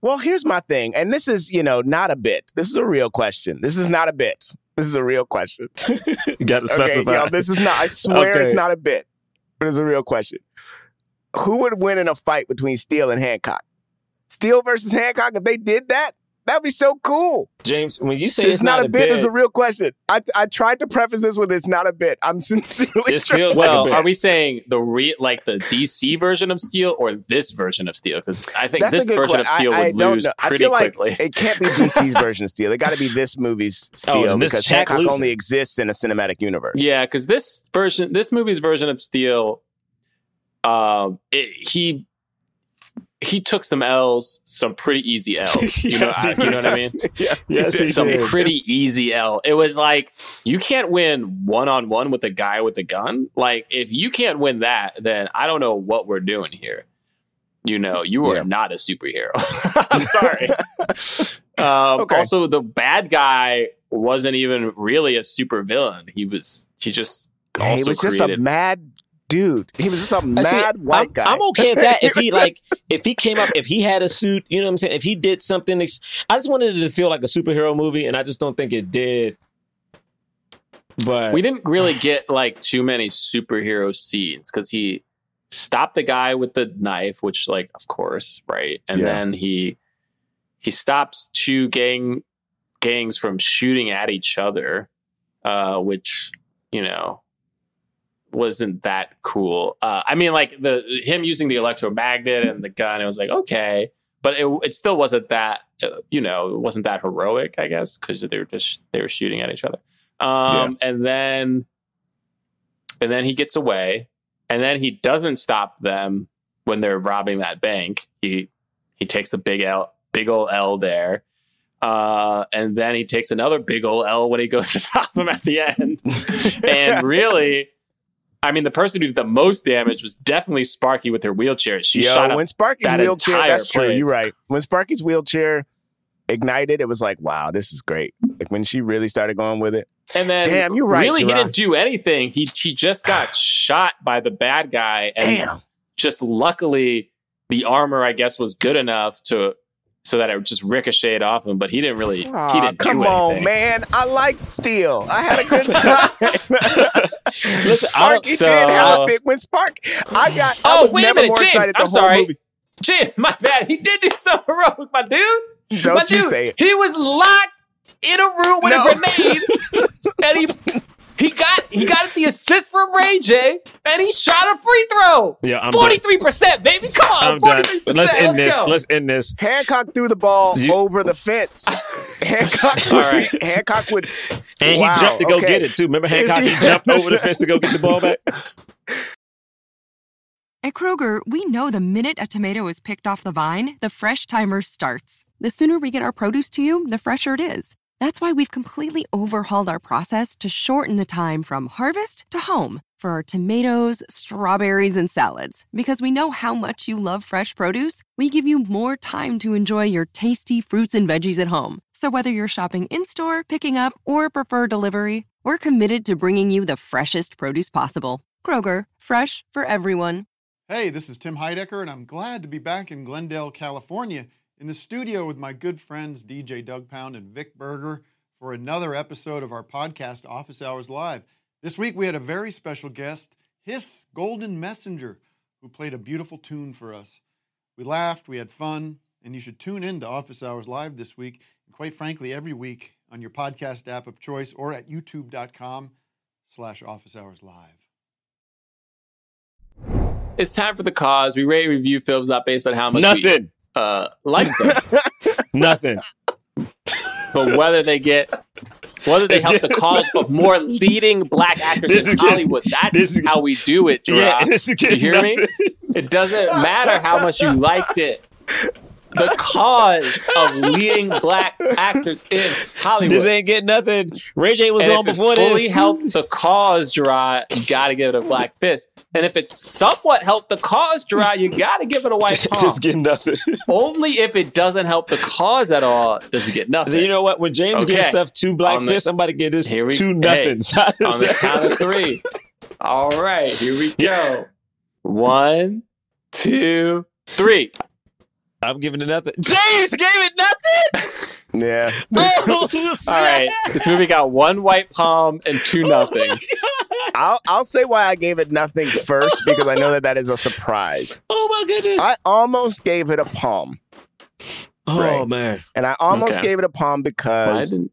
Well, here's my thing, and this is, you know, not a bit. This is a real question. This is not a bit. This is a real question. You got to Okay, yo, this is not. I swear Okay. it's not a bit, but it's a real question. Who would win in a fight between Steel and Hancock? Steel versus Hancock. If they did that, that'd be so cool. James, when you say It's, not, a bit. It's a real question. I I tried to preface this with it's not a bit. I'm sincerely. This feels like a Well, bit. are we saying the re- like the DC version of Steel or this version of Steel? Because I think That's this a version question. of Steel I, I would don't lose know. I pretty feel like quickly. it can't be DC's version of Steel. It got to be this movie's Steel Oh, because is Hancock losing. only exists in a cinematic universe. Yeah, because this version, this movie's version of Steel, um, it, he he took some L's, some pretty easy L's. You know, Yes, he I- you know what I mean? yeah, Yes, he some did. pretty easy L. It was like you can't win one on one with a guy with a gun. Like if you can't win that, then I don't know what we're doing here. You know, you are Yeah. not a superhero. I'm sorry. um, Okay. Also, the bad guy wasn't even really a super villain. He was. He just. Man, he also was just created- a mad dude. He was just a I see, mad white I'm, guy. I'm okay with that. If He he was a- like, if he came up, if he had a suit, you know what I'm saying. If he did something, ex- I just wanted it to feel like a superhero movie, and I just don't think it did. But we didn't really get like too many superhero scenes because he stopped the guy with the knife, which like of course, right? And Yeah. then he he stops two gang gangs from shooting at each other, uh, which you know wasn't that cool. Uh, I mean, like the him using the electromagnet and the gun, it was like okay, but it it still wasn't that uh, you know it wasn't that heroic, I guess, because they were just they were shooting at each other. Um, and then and then he gets away, and then he doesn't stop them when they're robbing that bank. He he takes a big L, big old L there. Uh, and then he takes another big old L when he goes to stop them at the end. and really, I mean, the person who did the most damage was definitely Sparky with her wheelchair. She Yo, shot when Sparky's that wheelchair, that's true. You're right. When Sparky's wheelchair ignited, it was like, wow, this is great. Like when she really started going with it. And then, Damn, you're right, Really, he didn't do anything. He he just got shot by the bad guy, and Damn. just luckily the armor, I guess, was good enough to so that it just ricocheted off him. But he didn't really. he didn't come do on, man. I liked Steel. I had a good time. Listen, I don't- Sparky so- did have a big when Spark. I got. I Oh, was wait a never minute, more James. I'm whole sorry. movie. Jim, my bad. He did do something heroic, my dude. Don't my you dude, say it. He was locked in a room with No. a grenade, and he he got he got the assist from Ray J, and he shot a free throw. Yeah, I'm Forty done. three percent, baby. Come on, 43%. Let's end this. go. Let's end this. Hancock threw the ball You- over the fence. Hancock, All right. Hancock would, And Wow, he jumped to go okay. get it too. Remember Hancock? He jumped over the fence to go get the ball back. At Kroger, we know the minute a tomato is picked off the vine, the fresh timer starts. The sooner we get our produce to you, the fresher it is. That's why we've completely overhauled our process to shorten the time from harvest to home for our tomatoes, strawberries, and salads. Because we know how much you love fresh produce, we give you more time to enjoy your tasty fruits and veggies at home. So whether you're shopping in store, picking up, or prefer delivery, we're committed to bringing you the freshest produce possible. Kroger, fresh for everyone. Hey, this is Tim Heidecker, and I'm glad to be back in Glendale, California, in the studio with my good friends DJ Doug Pound and Vic Berger for another episode of our podcast, Office Hours Live. This week we had a very special guest, His Golden Messenger, who played a beautiful tune for us. We laughed, we had fun, and you should tune in to Office Hours Live this week, and quite frankly, every week on your podcast app of choice or at youtube.com slash office hours live. It's time for the cause. We rate review films not based on how much Nothing. we uh, like them, Nothing. but whether they get whether they help the cause of more leading black actors in Hollywood. That's is- how we do it, Jerah. Yeah, you getting hear me? It doesn't matter how much you liked it. The cause of leading black actors in Hollywood. This ain't getting nothing. Ray J was and on if before it fully this. helped the cause, Jerah, you got to give it a black fist. And if it somewhat helped the cause, Jerah, you got to give it a white palm. Just get nothing. Only if it doesn't help the cause at all does it get nothing. You know what? When James gives Okay. stuff two black fists, I'm about to give this Here we- two hey, nothings. on the count of three. All right, here we go. One, two, three. I'm giving it nothing. James gave it nothing. yeah. Oh, All right, this movie got one white palm and two nothings. I'll I'll say why I gave it nothing first because I know that that is a surprise. Oh my goodness. I almost gave it a palm, oh Right. man. and I almost Okay. gave it a palm I because didn't.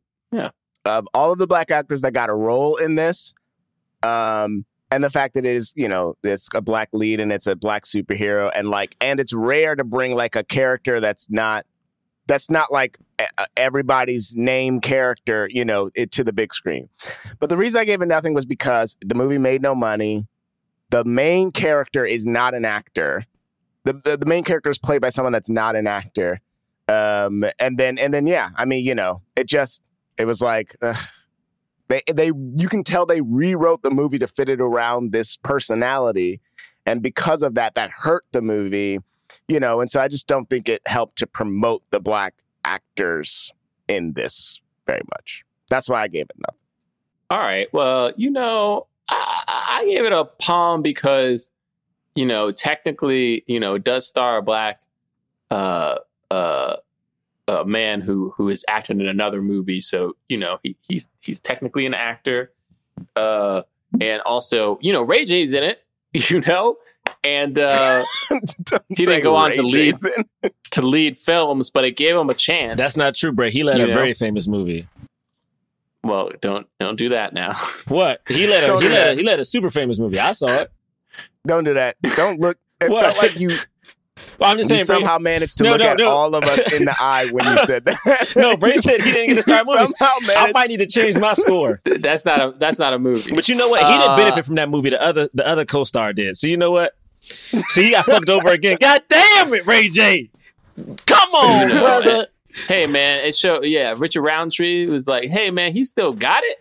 of all of the black actors that got a role in this, um, and the fact that it is, you know, it's a black lead and it's a black superhero, and like, and it's rare to bring like a character that's not, that's not like e- everybody's name character, you know, it to the big screen. But the reason I gave it nothing was because the movie made no money. The main character is not an actor. The, the, the main character is played by someone that's not an actor. Um, and then, and then, yeah, I mean, you know, it just, it was like ugh. They they you can tell they rewrote the movie to fit it around this personality. And because of that that hurt the movie you know and so i just don't think it helped to promote the black actors in this very much. That's why i gave it nothing. All right. Well, you know, I, I gave it a palm because, you know, technically, you know, it does star a black uh, uh, uh, man who who is acting in another movie. So, you know, he, he's he's technically an actor. Uh, and also, you know, Ray J's in it, you know, and uh, He didn't go on Ray to lead- Jason. to lead films, but it gave him a chance. That's not true, Bray. He led You a know? very famous movie. well. Don't don't do that now. What? He led a he led a, he led a super famous movie. I saw it. don't do that don't look it What? felt like you, Well, I'm just you saying, Bray, somehow managed to No, look no, at no. all of us in the eye when you said that No, Bray said he didn't get to start You movies. somehow I might need to change my score. that's not a that's not a movie. But you know what? He didn't Uh, benefit from that movie. The other the other co-star did. So you know what? See, he got fucked over again. God damn it, Ray J. Come on, You know, brother. hey man, it showed. Yeah, Richard Roundtree was like, hey man, he still got it.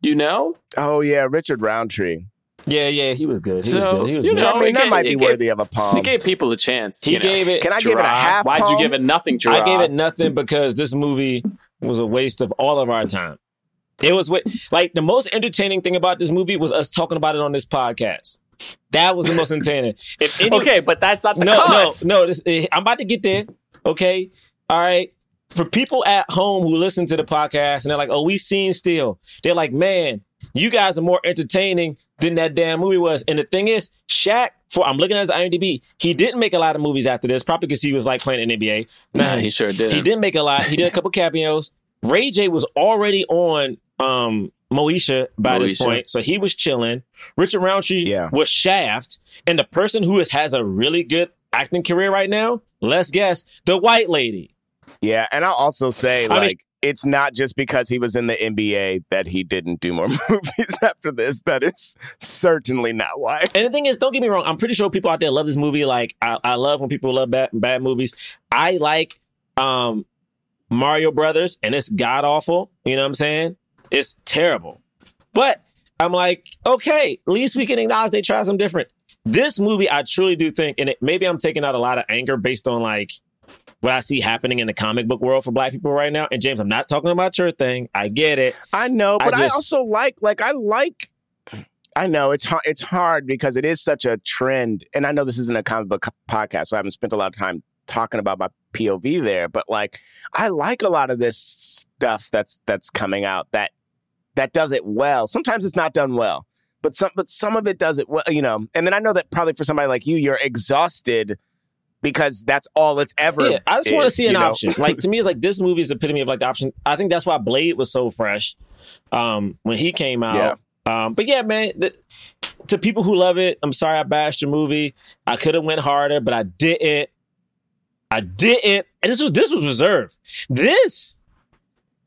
You know, oh yeah richard roundtree Yeah, yeah, he was good. He was good. He was you good. know, i mean that ga- might it be gave- worthy of a palm he gave people a chance. he you know. gave it. can i give it a half Why'd you give it nothing, Jerah? I gave it nothing because this movie was a waste of all of our time. It was wa- like the most entertaining thing about this movie was us talking about it on this podcast. That was the most entertaining. If any, okay, but that's not the no, cause. no, no. This, eh, I'm about to get there. Okay. All right. For people at home who listen to the podcast and they're like, oh, we seen Steel," They're like, man, you guys are more entertaining than that damn movie was. And the thing is, Shaq, for I'm looking at his IMDb, he didn't make a lot of movies after this, probably because he was like playing in NBA. Nah, he sure did. He didn't make a lot. He did a couple cameos. Ray J was already on um Moesha by this point, so he was chilling. Richard Roundtree Yeah. was Shaft, and the person who is, has a really good acting career right now, let's guess, the white lady. Yeah, and I'll also say I like mean- it's not just because he was in the NBA that he didn't do more movies after this. That is certainly not why. And the thing is, don't get me wrong, I'm pretty sure people out there love this movie. Like I, I love when people love bad bad movies. I like um Mario Brothers, and it's god awful. You know what I'm saying? It's terrible. But I'm like, okay, at least we can acknowledge they try something different. This movie, I truly do think, and it, maybe I'm taking out a lot of anger based on like what I see happening in the comic book world for black people right now. And James, I'm not talking about your thing. I get it. I know, but I, just- also like like I like. I know it's hard. It's hard because it is such a trend, and I know this isn't a comic book podcast, so I haven't spent a lot of time talking about my POV there. But like, I like a lot of this stuff that's that's coming out that that does it well. Sometimes it's not done well, but some but some of it does it well. You know, and then I know that probably for somebody like you, you're exhausted because that's all it's ever. Yeah, I just want to see an option. Like to me, it's like this movie is epitome of like the option. I think that's why Blade was so fresh um, when he came out. Um, but yeah, man, the, to people who love it, I'm sorry I bashed your movie. I could have went harder, but I didn't. I didn't. And this was this was reserved. This,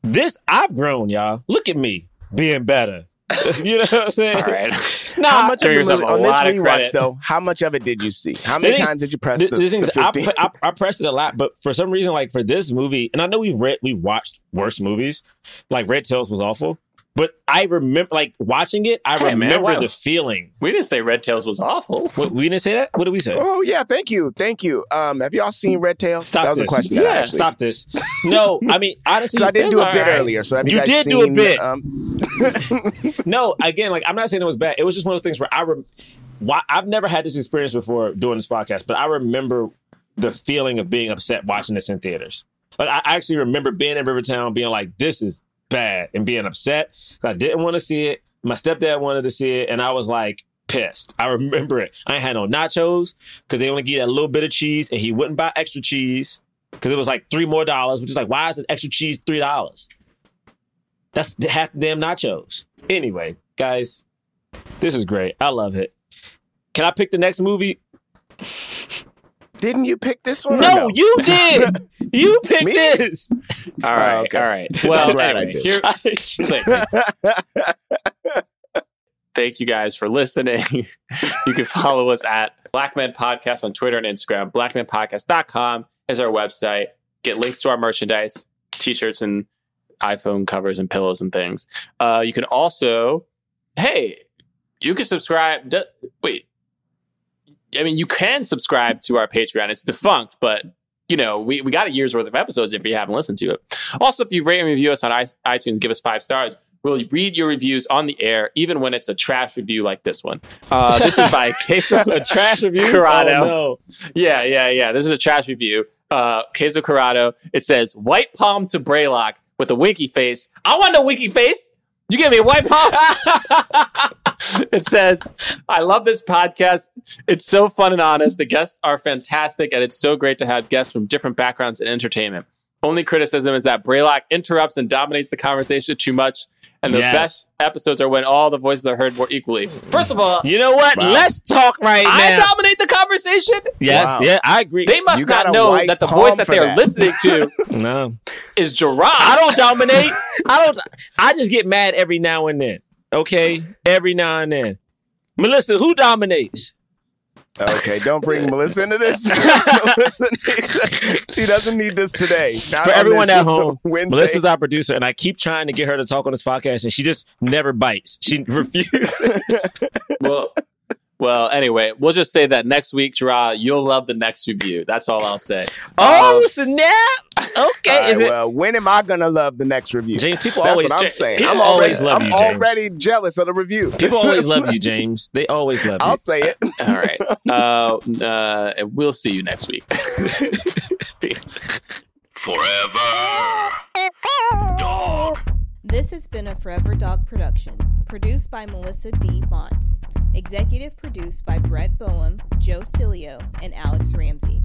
this I've grown, y'all. Look at me being better. you know what I'm saying? All right. Nah, how much of Give the yourself movie, a on this lot of rewatch credit. though? How much of it did you see? How many The thing is- times did you press the, the, the thing is, the I, I, I pressed it a lot, but for some reason, like for this movie, and I know we've read, we've watched worse movies. Like Red Tails was awful, but I remember, like watching it, I Hey, remember why- the feeling. We didn't say Red Tails was awful. What, we didn't say that. What did we say? Oh yeah, thank you, thank you. Um, have y'all seen Red Tails? Stop that was this. a question. Yeah, actually, stop this. No, I mean honestly, I didn't do a bit alright. earlier. So have you, You guys did do a bit. Um, no, again, like I'm not saying it was bad. It was just one of those things where I, rem- why I've never had this experience before doing this podcast, but I remember the feeling of being upset watching this in theaters. Like I actually remember being in Rivertown, being like, "This is bad," and being upset. So I didn't want to see it. My stepdad wanted to see it, and I was like pissed. I remember it. I had no nachos because they only get a little bit of cheese, and he wouldn't buy extra cheese because it was like three more dollars. Which is like, why is the extra cheese three dollars? That's half the damn nachos. Anyway, guys, this is great. I love it. Can I pick the next movie? didn't you pick this one? or No, you did. You picked Me? this. All right, Oh, okay. all right. Well, glad I did. here, She's like, thank you guys for listening. you can follow us at Black Men Podcast on Twitter and Instagram. BlackmenPodcast.com is our website. Get links to our merchandise, t-shirts and iPhone covers and pillows and things. Uh, you can also, hey, you can subscribe. d- wait, I mean, you can subscribe to our Patreon. It's defunct, but you know, we, we got a year's worth of episodes if you haven't listened to it. Also, if you rate and review us on i- iTunes, give us five stars. We'll read your reviews on the air, even when it's a trash review like this one. Uh, this is by Queso a trash review. Corrado. Oh, no. Yeah, yeah, yeah. This is a trash review. Uh, Queso Corrado. It says white palm to Braylock with a winky face. I want a winky face. You give me a white palm. it says, I love this podcast. It's so fun and honest. The guests are fantastic, and it's so great to have guests from different backgrounds in entertainment. Only criticism is that Braylock interrupts and dominates the conversation too much. And the Yes. best episodes are when all the voices are heard more equally. First of all, You know what? Wow. Let's talk right I now. I dominate the conversation. yes, Wow. yeah, I agree. They must You not know that the voice that they're that. listening to no, is Jerah. I don't dominate. I don't. I just get mad every now and then. Okay, every now and then. Melisa, who dominates? Okay, don't bring Melisa into this. She doesn't need this today. Not For everyone at home, Wednesday. Melisa's our producer, and I keep trying to get her to talk on this podcast, and she just never bites. She refuses. well, well. Anyway, we'll just say that next week, Jerah, you'll love the next review. That's all I'll say. oh Um, snap! Okay, All right, is it? well, when am I gonna love the next review? James, people That's always what I'm saying. people I'm always already, love I'm you, James. already jealous of the review. People always love you, James. They always love you. I'll say it. all right. Uh, uh, we'll see you next week. Peace. Forever. Dog. This has been a Forever Dog production, produced by Melisa D. Monts, executive produced by Brett Boham, Joe Cilio, and Alex Ramsey.